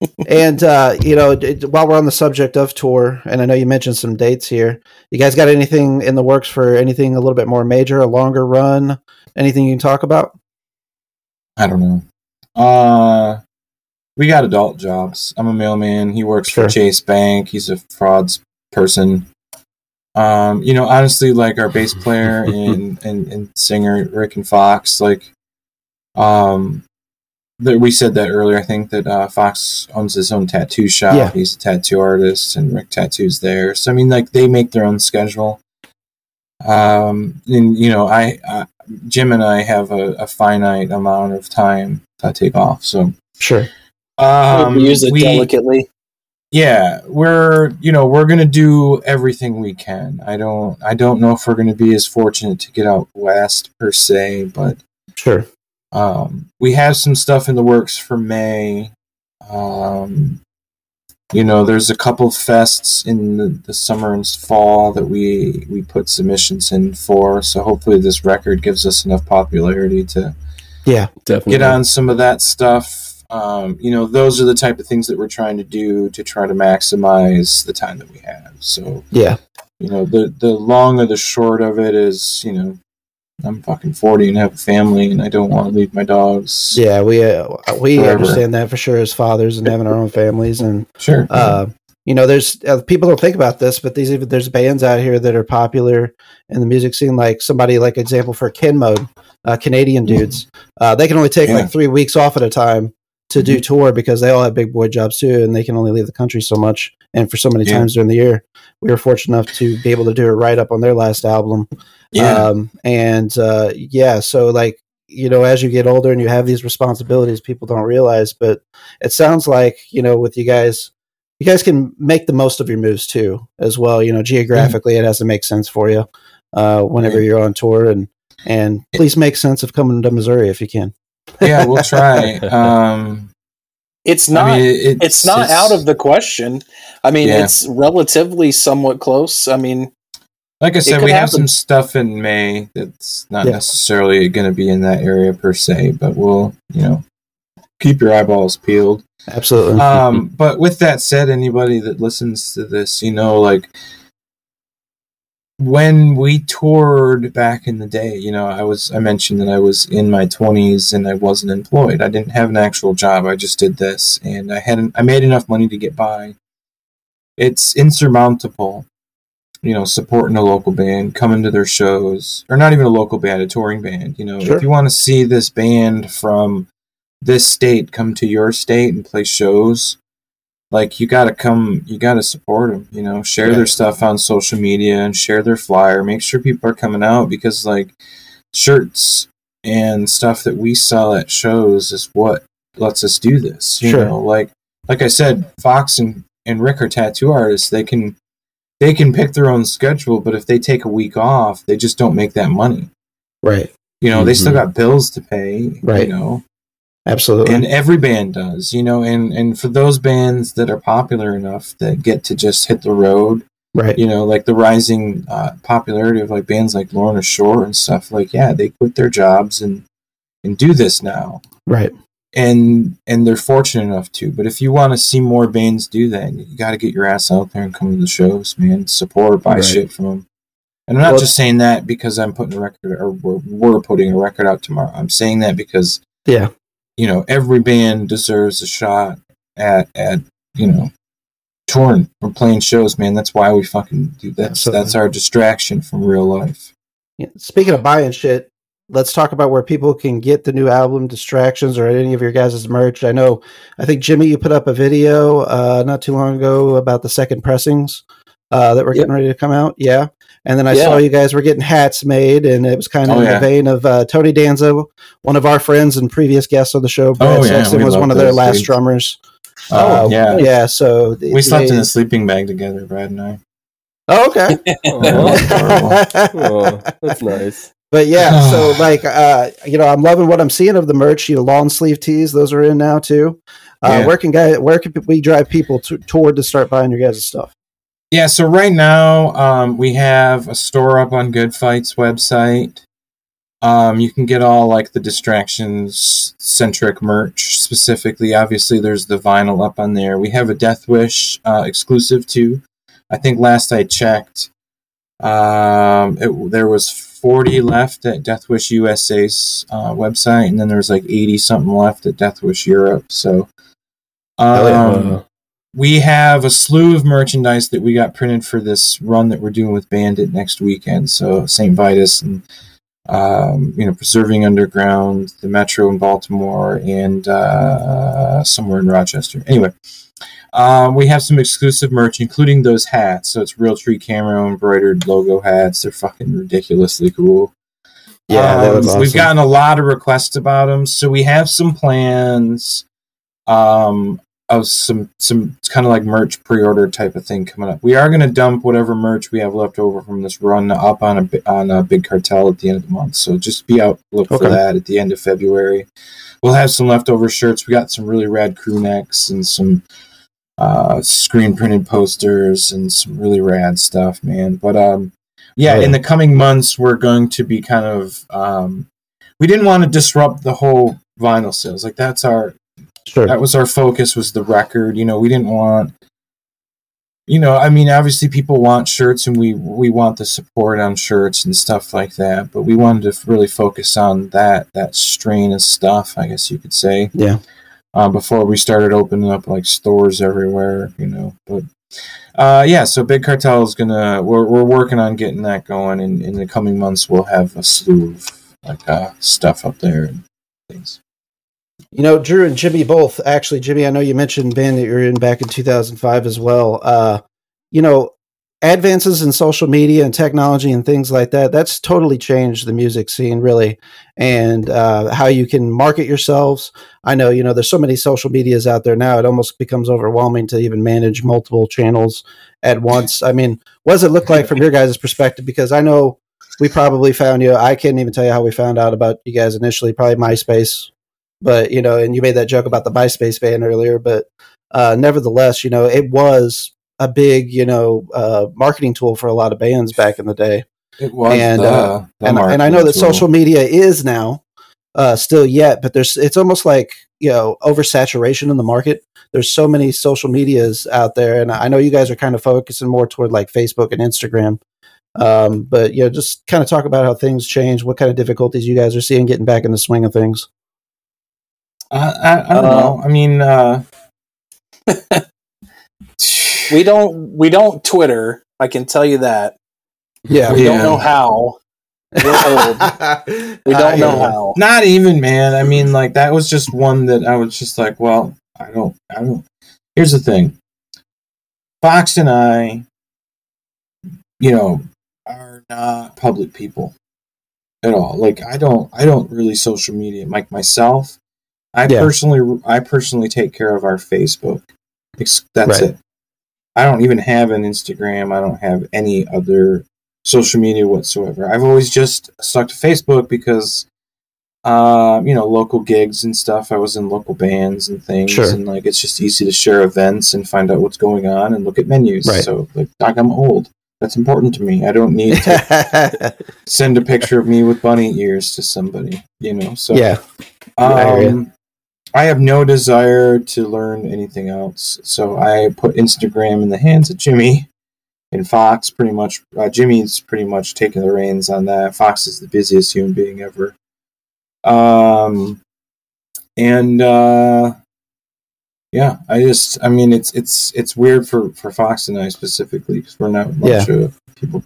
and uh, you know, it, while we're on the subject of tour, and I know you mentioned some dates here, you guys got anything in the works for anything a little bit more major, a longer run? Anything you can talk about? I don't know. Uh, we got adult jobs. I'm a mailman. He works Sure. for Chase Bank. He's a frauds person. Um, you know, honestly, like our bass player and, and, and singer Rick and Fox, like, um, that we said that earlier. I think that uh, Fox owns his own tattoo shop. Yeah. He's a tattoo artist, and Rick tattoos there. So I mean, like they make their own schedule. Um, and you know, I, I Jim and I have a, a finite amount of time to take off. So Sure. um, use it we, delicately. yeah, we're you know we're gonna do everything we can. I don't I don't know if we're gonna be as fortunate to get out west per se, but Sure. Um, we have some stuff in the works for May. Um, you know, there's a couple fests in the, the summer and fall that we we put submissions in for. So hopefully, this record gives us enough popularity to Yeah. Definitely. get on some of that stuff. Um, you know, those are the type of things that we're trying to do to try to maximize the time that we have. So, Yeah. you know, the the long or the short of it is, you know, I'm fucking 40 and have a family, and I don't want to leave my dogs. Yeah. We uh, we Forever. understand that for sure as fathers and having our own families and Sure. uh, you know, there's uh, people don't think about this, but these even there's bands out here that are popular in the music scene, like somebody like example for Ken Mode, uh, Canadian dudes. Uh, they can only take Yeah. like three weeks off at a time to do tour because they all have big boy jobs too, and they can only leave the country so much. and for so many Yeah. times during the year. We were fortunate enough to be able to do a write up on their last album. Um, and uh, yeah, so like you know, as you get older and you have these responsibilities, people don't realize. But it sounds like you know, with you guys, you guys can make the most of your moves too, as well. You know, geographically, it has to make sense for you uh, whenever you're on tour, and and please make sense of coming to Missouri if you can. yeah, we'll try. Um, It's not. I mean, it- it's, not out of the question. I mean, Yeah. it's relatively somewhat close. I mean, Like I said, we have happen. some stuff in May that's not Yeah. necessarily going to be in that area per se, but we'll, you know, keep your eyeballs peeled. Absolutely. Um, but with that said, anybody that listens to this, you know, like when we toured back in the day, you know, I was, I mentioned that I was in my 20s and I wasn't employed. I didn't have an actual job. I just did this and I hadn't, I made enough money to get by. It's insurmountable, you know, supporting a local band, coming to their shows, or not even a local band, a touring band. You know, Sure. if you want to see this band from this state come to your state and play shows, like you got to come, you got to support them. You know, share their stuff on social media and share their flyer. Make sure people are coming out because like shirts and stuff that we sell at shows is what lets us do this. You Sure. know, like like I said, Fox and and Rick are tattoo artists. They can they can pick their own schedule, but if they take a week off, they just don't make that money. right. You know, they still Mhm. got bills to pay. Right. You know, Absolutely. and every band does. You know, and and for those bands that are popular enough that get to just hit the road, right. you know, like the rising uh, popularity of like bands like Lorna Shore and stuff. Like, yeah, they quit their jobs and and do this now. Right. and and they're fortunate enough to. But if you want to see more bands do that, you got to get your ass out there and come to the shows, man. Support, buy Right. shit from them. And I'm not Well- just saying that because I'm putting a record or we're, we're putting a record out tomorrow. I'm saying that because Yeah. You know every band deserves a shot at at you know touring or playing shows, man. That's why we fucking do that. Absolutely. That's our distraction from real life. Yeah. Speaking of buying shit, let's talk about where people can get the new album, Distractions, or any of your guys' merch. I know, I think Jimmy, you put up a video uh, not too long ago about the second pressings uh, that were Yep. getting ready to come out. Yeah. And then I Yeah. saw you guys were getting hats made, and it was kind of Oh, in yeah. the vein of uh, Tony Danza, one of our friends and previous guests on the show. Brad Oh, yeah, Sexton we was one of their last dudes. drummers. Oh, Uh, yeah. Yeah. So We slept in a sleeping bag together, Brad and I. Oh, okay. oh, that's nice. But yeah, so like uh you know, I'm loving what I'm seeing of the merch. You know, long sleeve tees, those are in now too. Uh, Yeah. Where can guy where can we drive people to, toward to start buying your guys' stuff? Yeah, so right now um, we have a store up on Good Fight's website. Um, you can get all like the distractions centric merch specifically. Obviously, there's the vinyl up on there. We have a Death Wish uh, exclusive too. I think last I checked, um, it, there was 40 left at Death Wish USA's uh, website, and then there's like 80 something left at Death Wish Europe. So, um, we have a slew of merchandise that we got printed for this run that we're doing with Bandit next weekend. So St. Vitus and um, you know Preserving Underground, the Metro in Baltimore, and uh, somewhere in Rochester. Anyway, um, we have some exclusive merch, including those hats. So it's Realtree camo embroidered logo hats. They're fucking ridiculously cool. Yeah, Um, was We've gotten a lot of requests about them, so we have some plans um, of some some kind of like merch pre-order type of thing coming up. We are going to dump whatever merch we have left over from this run up on a on a big cartel at the end of the month. So just be out look Okay. for that at the end of February. We'll have some leftover shirts. We got some really rad crew necks and some uh, screen printed posters and some really rad stuff, man. But um, yeah, Oh, yeah. in the coming months, we're going to be kind of. Um, we didn't want to disrupt the whole vinyl sales. Like that's our Sure. that was our focus was the record. You know, we didn't want. You know, I mean, obviously, people want shirts, and we we want the support on shirts and stuff like that. But we wanted to really focus on that that strain of stuff, I guess you could say Yeah. uh, before we started opening up like stores everywhere, you know. But uh, yeah, so Big Cartel is gonna we're we're working on getting that going, and in the coming months we'll have a slew of like uh, stuff up there and things. You know, Drew and Jimmy both. Actually, Jimmy, I know you mentioned band that you're in back in 2005 as well. Uh, you know, advances in social media and technology and things like that that's totally changed the music scene really and uh, how you can market yourselves i know you know there's so many social medias out there now it almost becomes overwhelming to even manage multiple channels at once i mean what does it look like from your guys' perspective because i know we probably found you i can't even tell you how we found out about you guys initially probably myspace but you know and you made that joke about the myspace band earlier but uh, nevertheless you know it was a big, you know, uh, marketing tool for a lot of bands back in the day. It was, and the, uh, the and, and I know that tool. social media is now uh, still yet, but there's it's almost like you know oversaturation in the market. There's so many social medias out there, and I know you guys are kind of focusing more toward like Facebook and Instagram. Um, but you know, just kind of talk about how things change, what kind of difficulties you guys are seeing getting back in the swing of things. Uh, I, I don't Uh, know. I mean, uh, We don't we don't Twitter. I can tell you that. Yeah, We Yeah. don't know how. We're. We don't know how. not even, man. I mean, like that was just one that I was just like, well, I don't, I don't. Here's the thing. Fox and I, you know, are not public people at all. Like I don't, I don't really social media. Like myself, I Yeah. personally, I personally take care of our Facebook. That's Right. it. I don't even have an Instagram. I don't have any other social media whatsoever. I've always just stuck to Facebook because, um, you know, local gigs and stuff. I was in local bands and things, Sure. and like it's just easy to share events and find out what's going on and look at menus. Right. So, like, I'm old. That's important to me. I don't need to send a picture of me with bunny ears to somebody. You know. So yeah, I hear ya. um, I have no desire to learn anything else, so I put Instagram in the hands of Jimmy and Fox. Pretty much, uh, Jimmy's pretty much taking the reins on that. Fox is the busiest human being ever. Um, and uh, yeah, I just, I mean, it's it's it's weird for for Fox and I specifically because we're not much of people.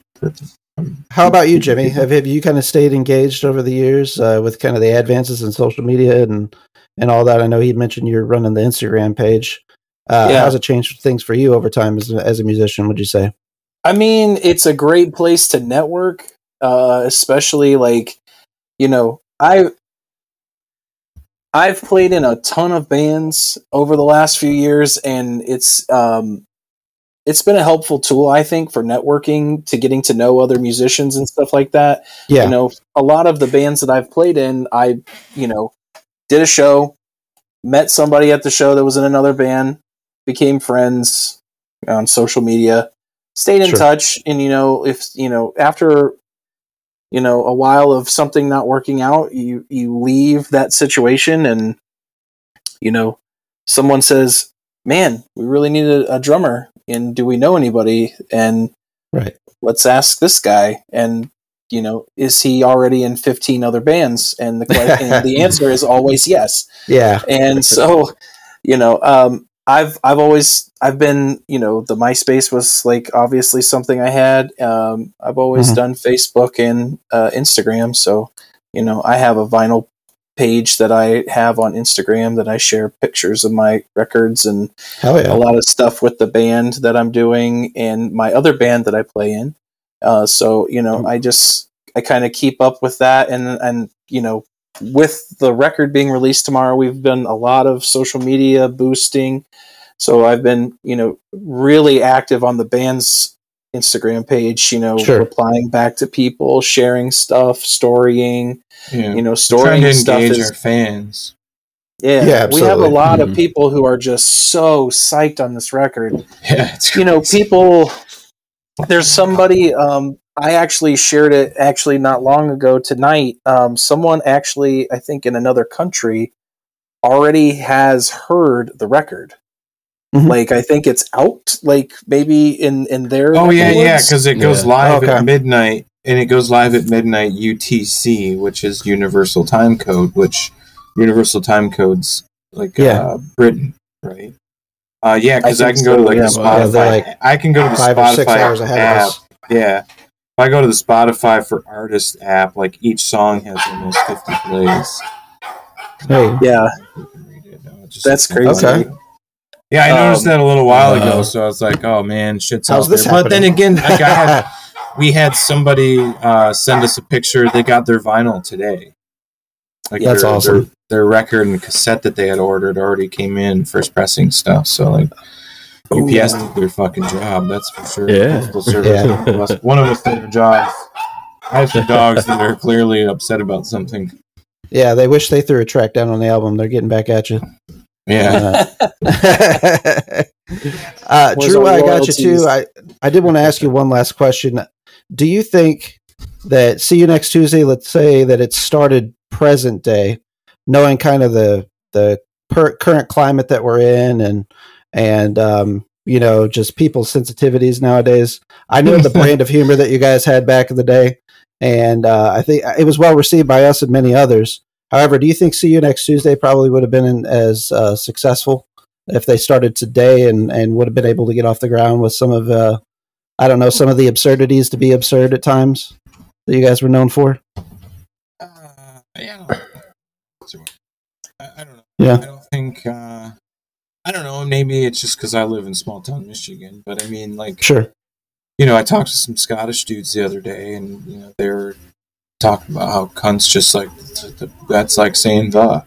um, How about you, Jimmy? Have, have you kind of stayed engaged over the years uh, with kind of the advances in social media and and all that? I know he mentioned you're running the Instagram page. Uh, Yeah. How's it changed things for you over time as a, as a musician? Would you say? I mean, it's a great place to network, uh, especially like, you know, I I've played in a ton of bands over the last few years, and it's um, it's been a helpful tool, I think, for networking to getting to know other musicians and stuff like that. Yeah, You know, a lot of the bands that I've played in, I you know did a show, met somebody at the show that was in another band, became friends on social media, stayed in Sure. touch, and you know, if you know after you know a while of something not working out, you you leave that situation, and you know, someone says, "Man, we really need a, a drummer." And do we know anybody? And right. let's ask this guy and you know is he already in 15 other bands and the que- and the answer is always yes Yeah, and so you know um i've i've always i've been you know the myspace was like obviously something i had um i've always Mhm. done facebook and uh, instagram so you know i have a vinyl page that i have on instagram that i share pictures of my records and yeah. a lot of stuff with the band that I'm doing and my other band that I play in. Uh, so you know, I just I kind of keep up with that, and and you know, with the record being released tomorrow, we've done a lot of social media boosting. So I've been you know really active on the band's Instagram page. You know, Sure. replying back to people, sharing stuff, storying. Yeah. You know, trying storying to stuff engage is our fans. yeah. Yeah, we have a lot of Mhm. people who are just so psyched on this record Yeah, it's you know people there's somebody um i actually shared it actually not long ago tonight um someone actually i think in another country already has heard the record Mhm. like i think it's out like maybe in in their Oh yeah, the yeah, because it goes Yeah. live Okay. at midnight, and it goes live at midnight UTC, which is Universal Time Code, which Universal Time Code's like Yeah. uh, Britain, right? Uh, yeah, because I, think can go to like yeah, the Spotify. they're like I can go to the Five Spotify or six hours ahead app. of us. Yeah, if I go to the Spotify for Artist app, like each song has almost fifty plays. Hey, yeah Just That's crazy. Okay. Yeah, I noticed Um, that a little while ago, wow. so I was like, "Oh man, shit's How's out this there." But then again, like I had, we had somebody uh, send us a picture. They got their vinyl today. Like That's their, awesome. Their, their record and cassette that they had ordered already came in, first pressing stuff. So like, UPS did their fucking job. That's for sure. Yeah. Service Yeah. One of us did their jobs. I have some dogs that are clearly upset about something. Yeah, they wish they threw a track down on the album. They're getting back at you. Yeah. Uh, uh, Drew, I got you too. I, I did want to ask you one last question. Do you think that see you next Tuesday? Let's say that it started present day, knowing kind of the the per- current climate that we're in, and and um, you know just people's sensitivities nowadays. I know the brand of humor that you guys had back in the day, and uh, I think it was well received by us and many others. However, do you think See You Next Tuesday probably would have been as uh, successful if they started today and, and would have been able to get off the ground with some of, uh, I don't know, some of the absurdities to be absurd at times that you guys were known for? Uh, yeah. I, I don't know. Yeah. I don't think. Uh, I don't know. Maybe it's just because I live in small town Michigan. But I mean, like, Sure. you know, I talked to some Scottish dudes the other day, and you know, they were talking about how cunts just like that's like saying the.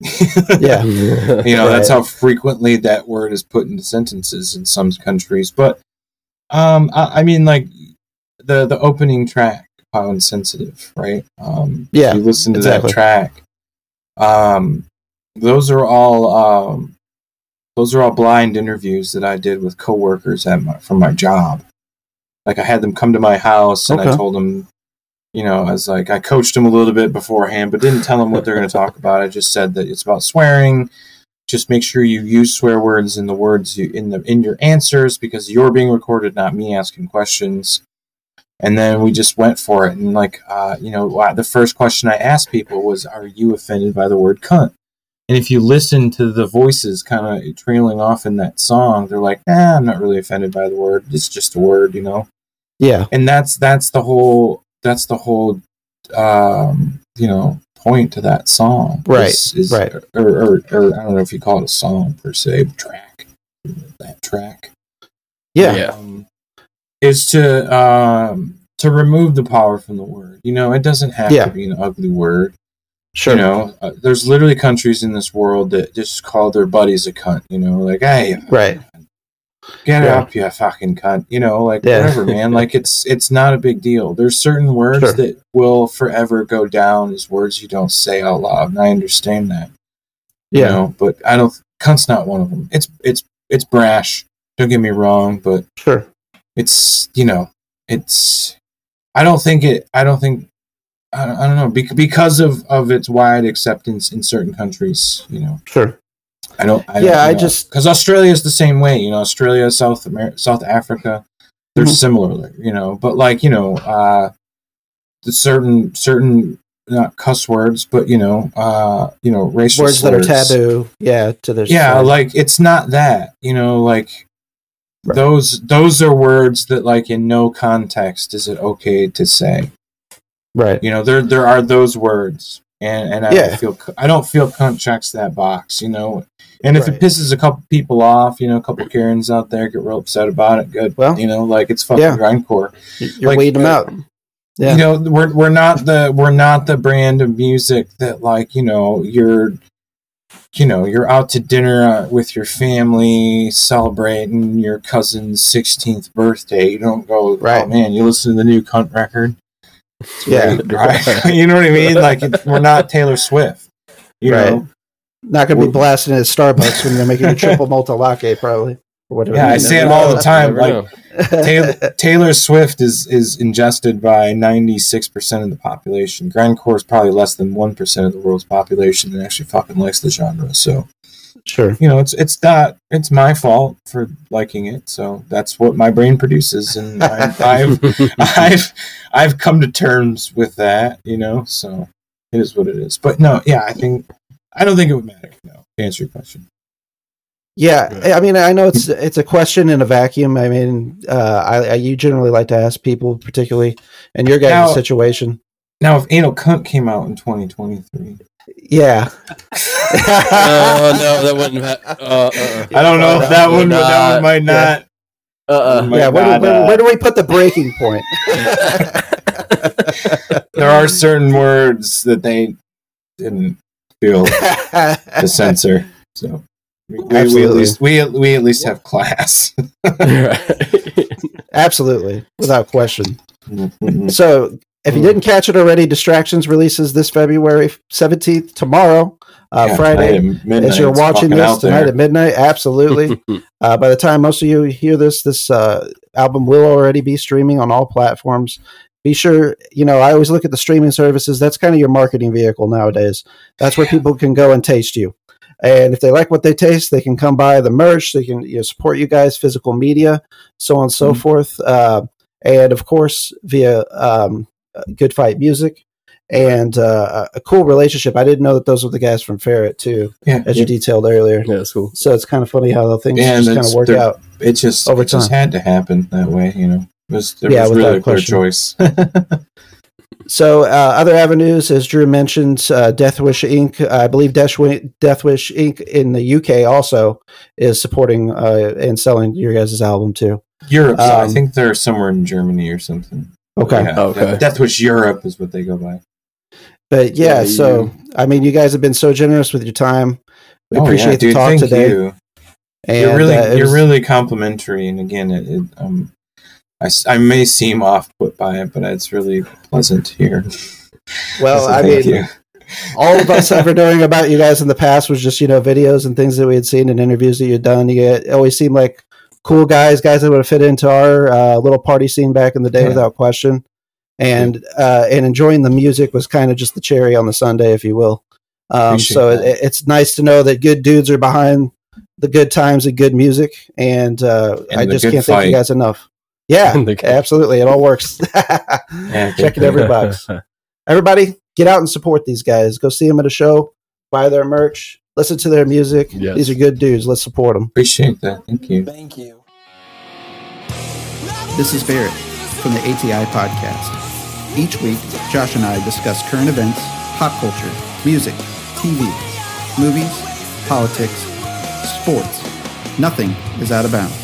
Yeah. you know, that's how frequently that word is put into sentences in some countries. But um, I, I mean, like the the opening track, how insensitive, right? Um, Yeah, you listen to exactly. that track. Um, those are all um, those are all blind interviews that I did with coworkers at my, from my job. Like I had them come to my house and I told them, you know, I was like I coached them a little bit beforehand, but didn't tell them what they're going to talk about. I just said that it's about swearing. Just make sure you use swear words in the words you in the in your answers because you're being recorded, not me asking questions. And then we just went for it, and like, uh, you know, the first question I asked people was, "Are you offended by the word cunt?" And if you listen to the voices kind of trailing off in that song, they're like, "Nah, I'm not really offended by the word. It's just a word, you know." Yeah. and that's that's the whole that's the whole um you know point to that song Right, is, is- right. or, or, or i don't know if you call it a song per se track that track Yeah. Yeah. um, is to um to remove the power from the word you know it doesn't have Yeah. to be an ugly word Sure. you know uh, there's literally countries in this world that just call their buddies a cunt you know like hey Right. get Yeah. up you fucking cunt you know like Yeah. whatever man like it's it's not a big deal there's certain words Sure. that will forever go down as words you don't say out loud and i understand that you Yeah. know but i don't cunt's not one of them it's it's it's brash don't get me wrong but Sure. it's you know it's i don't think it i don't think i, I don't know bec- because of of its wide acceptance in certain countries you know Sure. I don't. I Yeah, don't, I know. just- because Australia is the same way. You know, Australia, South America, South Africa, they're Mhm. similar. You know, but like you know, uh, the certain certain not cuss words, but you know, uh, you know, racial Words that are taboo. Yeah. To their Yeah, society. like it's not that. You know, like Right. those those are words that like in no context is it okay to say. Right. You know, there there are those words, and and I Yeah. don't feel I don't feel cunt checks that box. You know, and if Right. it pisses a couple people off, you know, a couple Karens out there get real upset about it. Good, Well, you know, like it's fucking yeah. grindcore. You're like, weeding them uh, out. Yeah. You know, we're we're not the we're not the brand of music that like you know you're. You know, you're out to dinner uh, with your family, celebrating your cousin's 16th birthday. You don't go, right. oh man, you listen to the new cunt record. It's Yeah. right? you know what I mean? Like it, we're not Taylor Swift. You Right. know? Not going to be blasting at Starbucks when you're making a triple multi latte, probably. Or whatever. Yeah, I you say it all the time. Never Like. Taylor, Taylor Swift is is ingested by ninety six percent of the population. Grindcore is probably less than one percent of the world's population that actually fucking likes the genre. So Sure. you know, it's it's not it's my fault for liking it. So that's what my brain produces, and I, I've I've I've come to terms with that. You know, so it is what it is. But no, yeah, I think I don't think it would matter. No, to answer your question. Yeah, I mean, I know it's it's a question in a vacuum. I mean, uh, I, I you generally like to ask people, particularly in your guys' Now- situation. Now, if Anal Cunt came out in 2023, Yeah. oh no, that wouldn't. Ha- uh, uh, I don't know if that one, that one might not. uh, uh, yeah. Where, not, do, where, uh, where do we put the breaking point? there are certain words that they didn't feel to censor. So we, we, we at least we we at least have class. Absolutely, without question. Mhm. So, if you didn't catch it already, Distractions releases this February 17th, tomorrow, uh, Yeah, Friday. midnight, As you're watching this tonight at midnight, absolutely. uh, by the time most of you hear this, this uh, album will already be streaming on all platforms. Be sure, you know, I always look at the streaming services. That's kind of your marketing vehicle nowadays. That's where people can go and taste you. And if they like what they taste, they can come buy the merch. They can you know, support you guys, physical media, so on and so Mhm. forth. Uh, and of course, via um, Good Fight Music and uh, a cool relationship. I didn't know that those were the guys from Ferret too, yeah, as yeah. you detailed earlier. yeah, that's cool. So it's kind of funny how the things Yeah, just kind of work out. it just over it just time. had to happen that way. You know, it was there Yeah, was without really a clear choice. So uh, other avenues, as Drew mentioned, uh, Death Wish Inc. I believe Death Wish, Death Wish Inc. in the UK also is supporting uh, and selling your guys' album too. Europe, so I Um, think they're somewhere in Germany or something. Okay, Yeah, Okay. Death Wish Europe is what they go by. but yeah, Yeah, so I mean, you guys have been so generous with your time. We Oh, appreciate yeah, the dude, talk thank today. You. And, you're really, uh, you're was- really complimentary, and again, it, it, um, I, s- I may seem off put by it, but it's really pleasant here. well. So I mean, you. all of us ever knowing about you guys in the past was just you know videos and things that we had seen and interviews that you'd done. You always seemed like cool guys, guys that would have fit into our uh, little party scene back in the day Yeah. without question. And uh, and enjoying the music was kind of just the cherry on the sundae, if you will. Um, so it, it's nice to know that good dudes are behind the good times and good music, and, uh, And I just can't thank you guys enough. Yeah, And the good- absolutely, it all works. Yeah, Check it every box. Everybody, get out and support these guys. Go see them at a show, buy their merch, listen to their music. Yes. These are good dudes. Let's support them. Appreciate that. Thank you. Thank you. This is Barrett from the ATI Podcast. Each week, Josh and I discuss current events, pop culture, music, TV, movies, politics, sports. Nothing is out of bounds.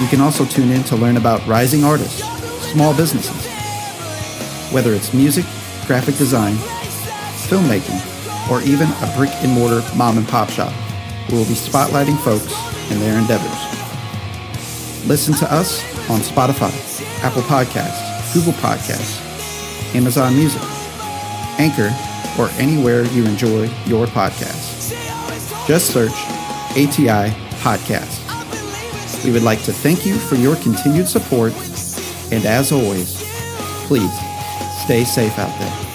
You can also tune in to learn about rising artists, small businesses. Whether it's music, graphic design, filmmaking, or even a brick and mortar mom and pop shop, we will be spotlighting folks and their endeavors. Listen to us on Spotify, Apple Podcasts, Google Podcasts, Amazon Music, Anchor, or anywhere you enjoy your podcasts. Just search ATI Podcast. We would like to thank you for your continued support, and as always, please stay safe out there.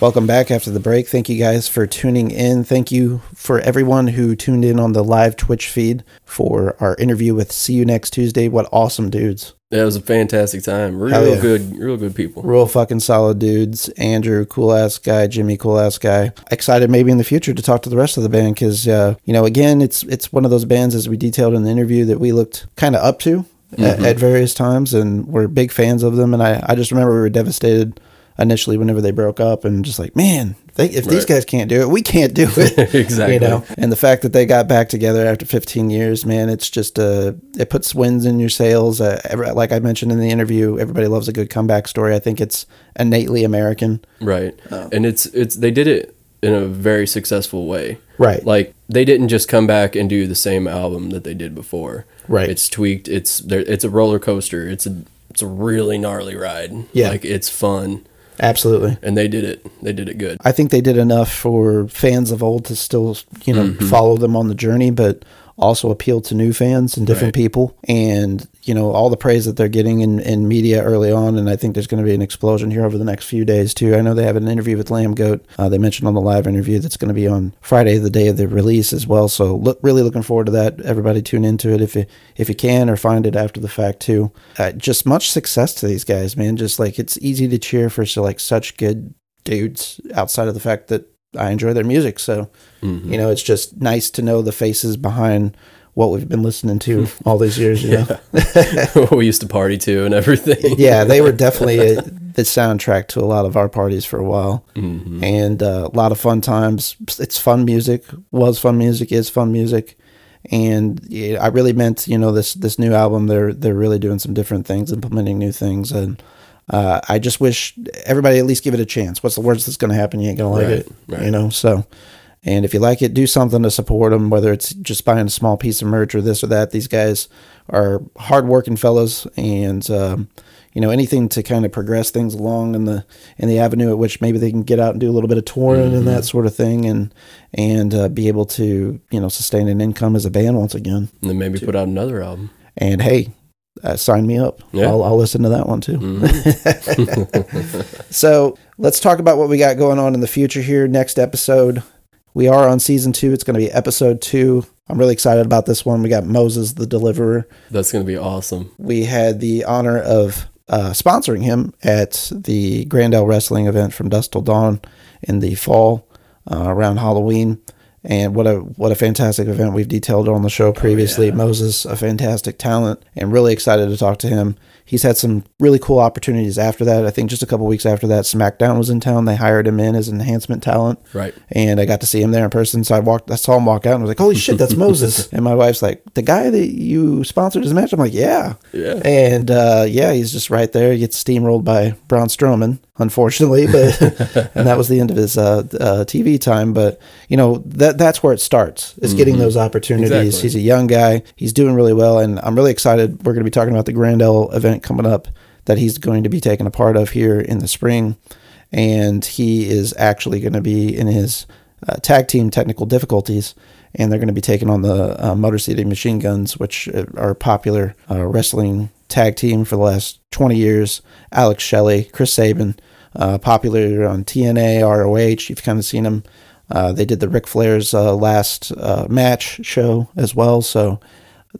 Welcome back after the break. Thank you guys for tuning in. Thank you for everyone who tuned in on the live Twitch feed for our interview with See You Next Tuesday. What awesome dudes. That was a fantastic time. Real yeah. good, real good people. Real fucking solid dudes. Andrew, cool ass guy. Jimmy, cool ass guy. Excited maybe in the future to talk to the rest of the band because, uh, you know, again, it's it's one of those bands as we detailed in the interview that we looked kind of up to at, at various times, and we're big fans of them. And I I just remember we were devastated initially whenever they broke up, and just like, man, they, if these guys can't do it, we can't do it. exactly. You know, and the fact that they got back together after 15 years, man, it's just uh, it puts wins in your sails. Uh, like I mentioned in the interview, everybody loves a good comeback story. I think it's innately American. Right. And it's it's they did it in a very successful way. Right. Like they didn't just come back and do the same album that they did before. Right. It's tweaked. It's there. It's a roller coaster. It's a it's a really gnarly ride. Yeah. Like it's fun, Absolutely. and they did it. They did it good. I think they did enough for fans of old to still, you know, mm-hmm. follow them on the journey, but also appeal to new fans and different Right. people. And, you know, all the praise that they're getting in, in media early on. And I think there's going to be an explosion here over the next few days, too. I know they have an interview with Lambgoat. Uh, they mentioned on the live interview that's going to be on Friday, the day of the release as well. So look, really looking forward to that. Everybody tune into it if you, if you can or find it after the fact, too. Uh, just much success to these guys, man. Just like it's easy to cheer for so, like such good dudes outside of the fact that I enjoy their music. So, Mm-hmm. you know, it's just nice to know the faces behind what we've been listening to all these years. You know? what we used to party to and everything. yeah, they were definitely a, the soundtrack to a lot of our parties for a while, and uh, a lot of fun times. It's fun music. Was fun music. Is fun music. And I really meant, you know, this this new album. They're they're really doing some different things, implementing new things, and uh, I just wish everybody at least give it a chance. What's the worst that's going to happen? You ain't gonna like Right, it, right. you know. So, and if you like it, do something to support them. Whether it's just buying a small piece of merch or this or that. These guys are hardworking fellows, and um, you know anything to kind of progress things along in the in the avenue at which maybe they can get out and do a little bit of touring and that sort of thing, and and uh, be able to you know sustain an income as a band once again. And then maybe put out another album. And hey, uh, sign me up. Yeah. I'll, I'll listen to that one too. Mhm. So let's talk about what we got going on in the future here. Next episode, we are on season two. It's going to be episode two. I'm really excited about this one. We got Moses the Deliverer. That's gonna be awesome. We had the honor of uh, sponsoring him at the Grandel Wrestling event from Dust Till Dawn in the fall uh, around Halloween. And what a what a fantastic event we've detailed on the show oh, previously. Moses, a fantastic talent, and really excited to talk to him. He's had some really cool opportunities after that. I think just a couple weeks after that, SmackDown was in town. They hired him in as enhancement talent Right. and I got to see him there in person. So I walked, I saw him walk out, and I was like, "Holy shit, that's Moses!" And my wife's like, "The guy that you sponsored his match?" I'm like, "Yeah, Yeah. And uh, yeah, he's just right there. He gets steamrolled by Braun Strowman, unfortunately, but and that was the end of his uh, uh, TV time. But you know that that's where it starts. Is getting those opportunities. Exactly. He's a young guy. He's doing really well, and I'm really excited. We're going to be talking about the Grandel event coming up that he's going to be taking a part of here in the spring and he is actually going to be in his uh, tag team technical difficulties, and they're going to be taking on the uh, Motor City Machine Guns, which uh, are popular uh, wrestling tag team for the last 20 years. Alex Shelley, Chris Sabin, uh, popular on TNA, ROH. You've kind of seen them. Uh, they did the Ric Flair's last match show as well, so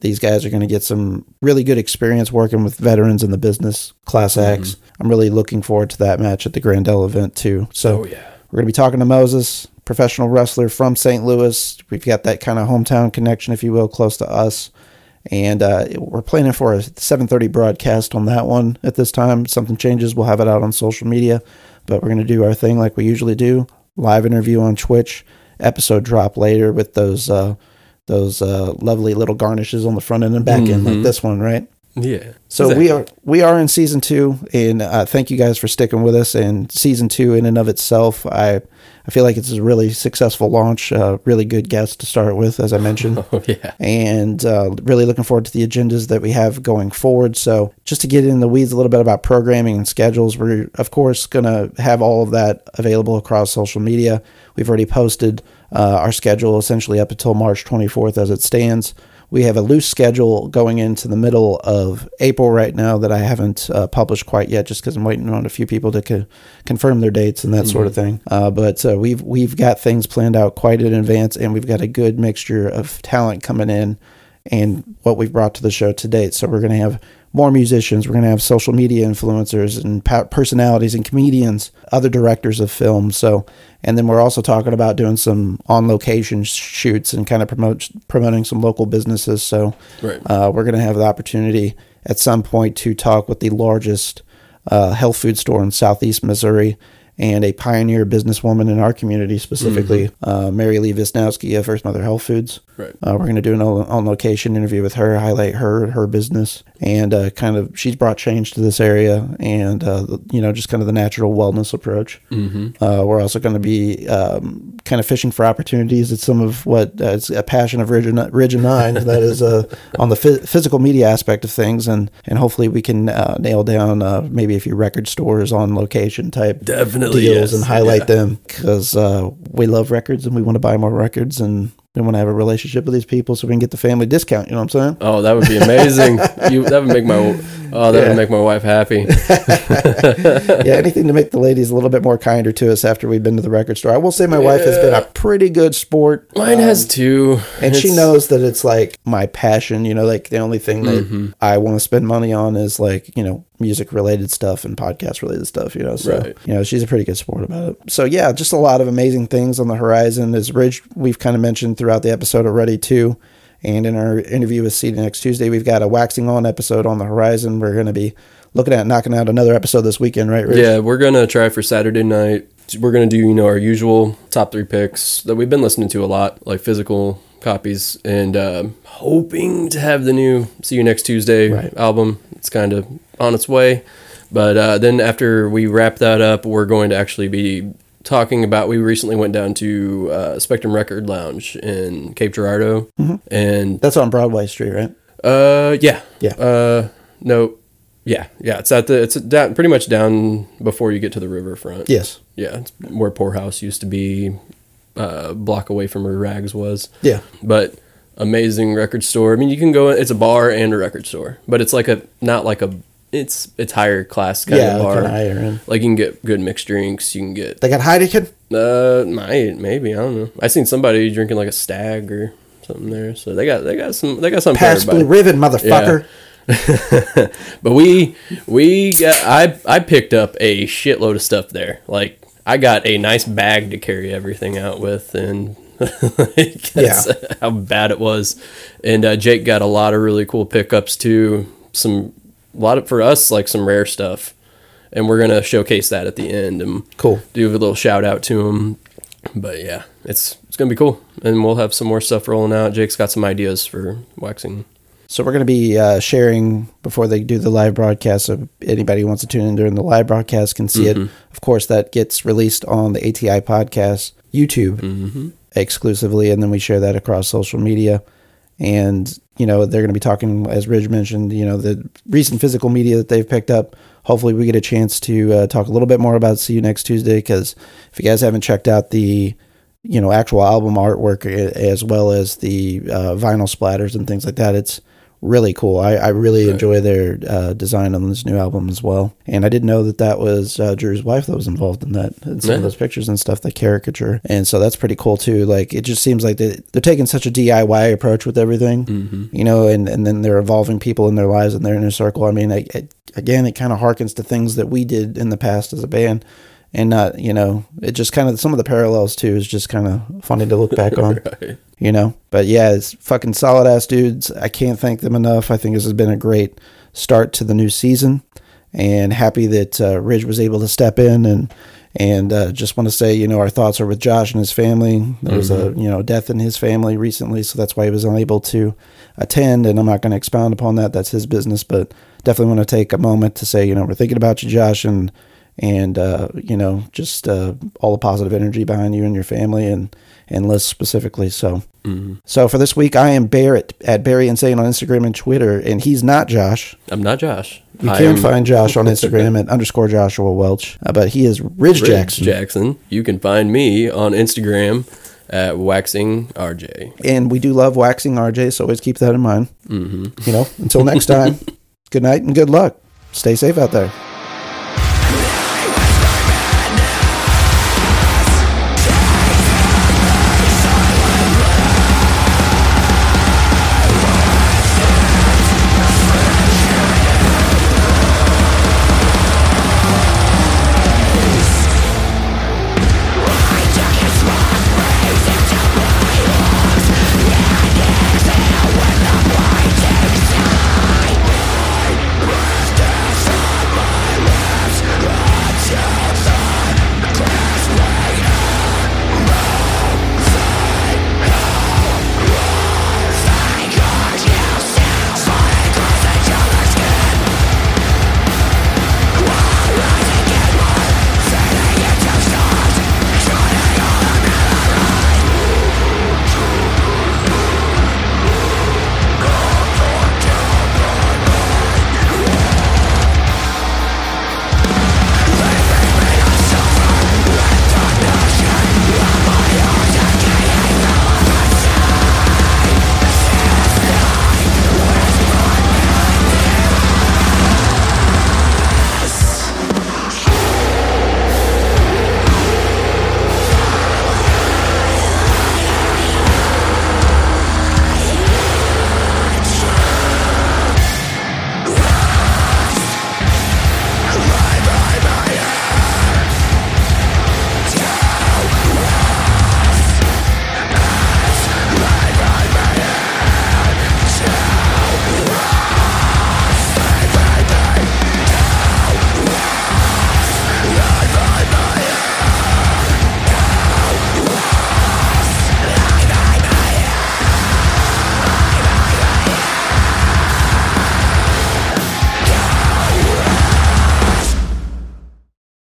these guys are going to get some really good experience working with veterans in the business, class acts. I'm really looking forward to that match at the Grandel event too. So Oh yeah. we're going to be talking to Moses, professional wrestler from St. Louis. We've got that kind of hometown connection, if you will, close to us. And uh, we're planning for a 7:30 broadcast on that one at this time. Something changes, we'll have it out on social media. But we're going to do our thing like we usually do: live interview on Twitch, episode drop later with those uh, those uh, lovely little garnishes on the front end and back end, like this one, right? Yeah. So we are we are in season two, and uh, thank you guys for sticking with us. And season two, in and of itself, I I feel like it's a really successful launch. Uh, really good guest to start with, as I mentioned, Oh yeah. and uh, really looking forward to the agendas that we have going forward. So just to get in the weeds a little bit about programming and schedules, we're of course going to have all of that available across social media. We've already posted uh, our schedule essentially up until March 24th as it stands. We have a loose schedule going into the middle of April right now that I haven't uh, published quite yet, just because I'm waiting on a few people to co- confirm their dates and that sort of thing. Uh, but uh, we've we've got things planned out quite in advance, and we've got a good mixture of talent coming in and what we've brought to the show to date. So we're going to have more musicians. We're going to have social media influencers and personalities and comedians, other directors of film. So, and then we're also talking about doing some on location shoots and kind of promote promoting some local businesses. So, Right. uh, we're going to have the opportunity at some point to talk with the largest uh, health food store in Southeast Missouri and a pioneer businesswoman in our community, specifically uh, Mary Lee Wisnowski of First Mother Health Foods. Right. Uh, we're going to do an on location interview with her, highlight her, her business, and uh, kind of she's brought change to this area, and uh, you know just kind of the natural wellness approach. Mm-hmm. Uh, we're also going to be um, kind of fishing for opportunities. It's some of what uh, it's a passion of Ridge and, Ridge and Nine that is uh, on the phys- physical media aspect of things, and and hopefully we can uh, nail down uh, maybe a few record stores on location type Definitely, deals yes. and highlight Yeah. them because uh, we love records and we want to buy more records and we want to have a relationship with these people so we can get the family discount. You know what I'm saying? Oh, that would be amazing. you that would make my oh that Yeah. would make my wife happy. yeah, anything to make the ladies a little bit more kinder to us after we've been to the record store. I will say my wife has been a pretty good sport. Mine has um, too, and she knows that it's like my passion, you know, like the only thing that mm-hmm. I want to spend money on is like, you know, music related stuff and podcast related stuff, you know. So, Right. you know, she's a pretty good sport about it. So, yeah, just a lot of amazing things on the horizon. As Ridge, we've kind of mentioned throughout the episode already, too. And in our interview with See You Next Tuesday, we've got a waxing on episode on the horizon. We're going to be looking at knocking out another episode this weekend, right? Ridge? Yeah, we're gonna try for Saturday night. We're gonna do you know our usual top three picks that we've been listening to a lot, like physical copies, and um hoping to have the new "See You Next Tuesday" Right. album. It's kind of on its way, but uh, then after we wrap that up, we're going to actually be talking about. We recently went down to uh, Spectrum Record Lounge in Cape Girardeau, and That's on Broadway Street, right? uh, yeah, Yeah. uh, no. Yeah, yeah, it's at the it's down pretty much down before you get to the riverfront. Yes. Yeah, it's where Poorhouse used to be, uh, a block away from where Rags was. Yeah. But amazing record store. I mean, you can go. It's a bar and a record store, but it's like a not like a. It's it's higher class kind yeah, of bar. higher end. Like you can get good mixed drinks. You can get They got Heineken. uh, might maybe I don't know. I seen somebody drinking like a stag or something there. So they got they got some they got some Pabst. Blue Ribbon, motherfucker. But we we got I I picked up a shitload of stuff there. Like I got a nice bag to carry everything out with, and like, that's how bad it was. And uh, Jake got a lot of really cool pickups too. Some a lot of for us like some rare stuff, and we're gonna showcase that at the end and Cool. do a little shout out to them. But yeah, it's it's gonna be cool, and we'll have some more stuff rolling out. Jake's got some ideas for waxing. So we're going to be uh, sharing before they do the live broadcast. So anybody who wants to tune in during the live broadcast can see it. Of course, that gets released on the ATI podcast YouTube exclusively, and then we share that across social media. And you know they're going to be talking, as Ridge mentioned, you know the recent physical media that they've picked up. Hopefully, we get a chance to uh, talk a little bit more about See You Next Tuesday. Because if you guys haven't checked out the you know actual album artwork as well as the uh, vinyl splatters and things like that, it's really cool. I, I really enjoy their uh, design on this new album as well. And I didn't know that that was uh, Drew's wife that was involved in that, in some Yeah. of those pictures and stuff, the caricature. And so that's pretty cool too. Like it just seems like they, they're taking such a DIY approach with everything, you know, and, and then they're involving people in their lives and their inner circle. I mean, I, I, again, it kind of harkens to things that we did in the past as a band. And not, you know, it just kind of some of the parallels too is just kind of funny to look back on Right. you know. But yeah, it's fucking solid ass dudes. I can't thank them enough. I think this has been a great start to the new season, and happy that uh, Ridge was able to step in and and uh, just want to say, you know, our thoughts are with Josh and his family. There was a you know death in his family recently, so that's why he was unable to attend. And I'm not going to expound upon that. That's his business, but definitely want to take a moment to say, you know, we're thinking about you, Josh, and and uh, you know, just uh, all the positive energy behind you and your family and and Liz specifically. So, so for this week, I am Barrett at Barry Insane on Instagram and Twitter, and he's not Josh. I'm not Josh. You I can am find Josh on Instagram at underscore Joshua Welch, uh, but he is Ridge, Ridge Jackson. Jackson. You can find me on Instagram at waxing RJ. and we do love waxing RJ, so always keep that in mind. Mm-hmm. You know, until next time, good night and good luck. Stay safe out there.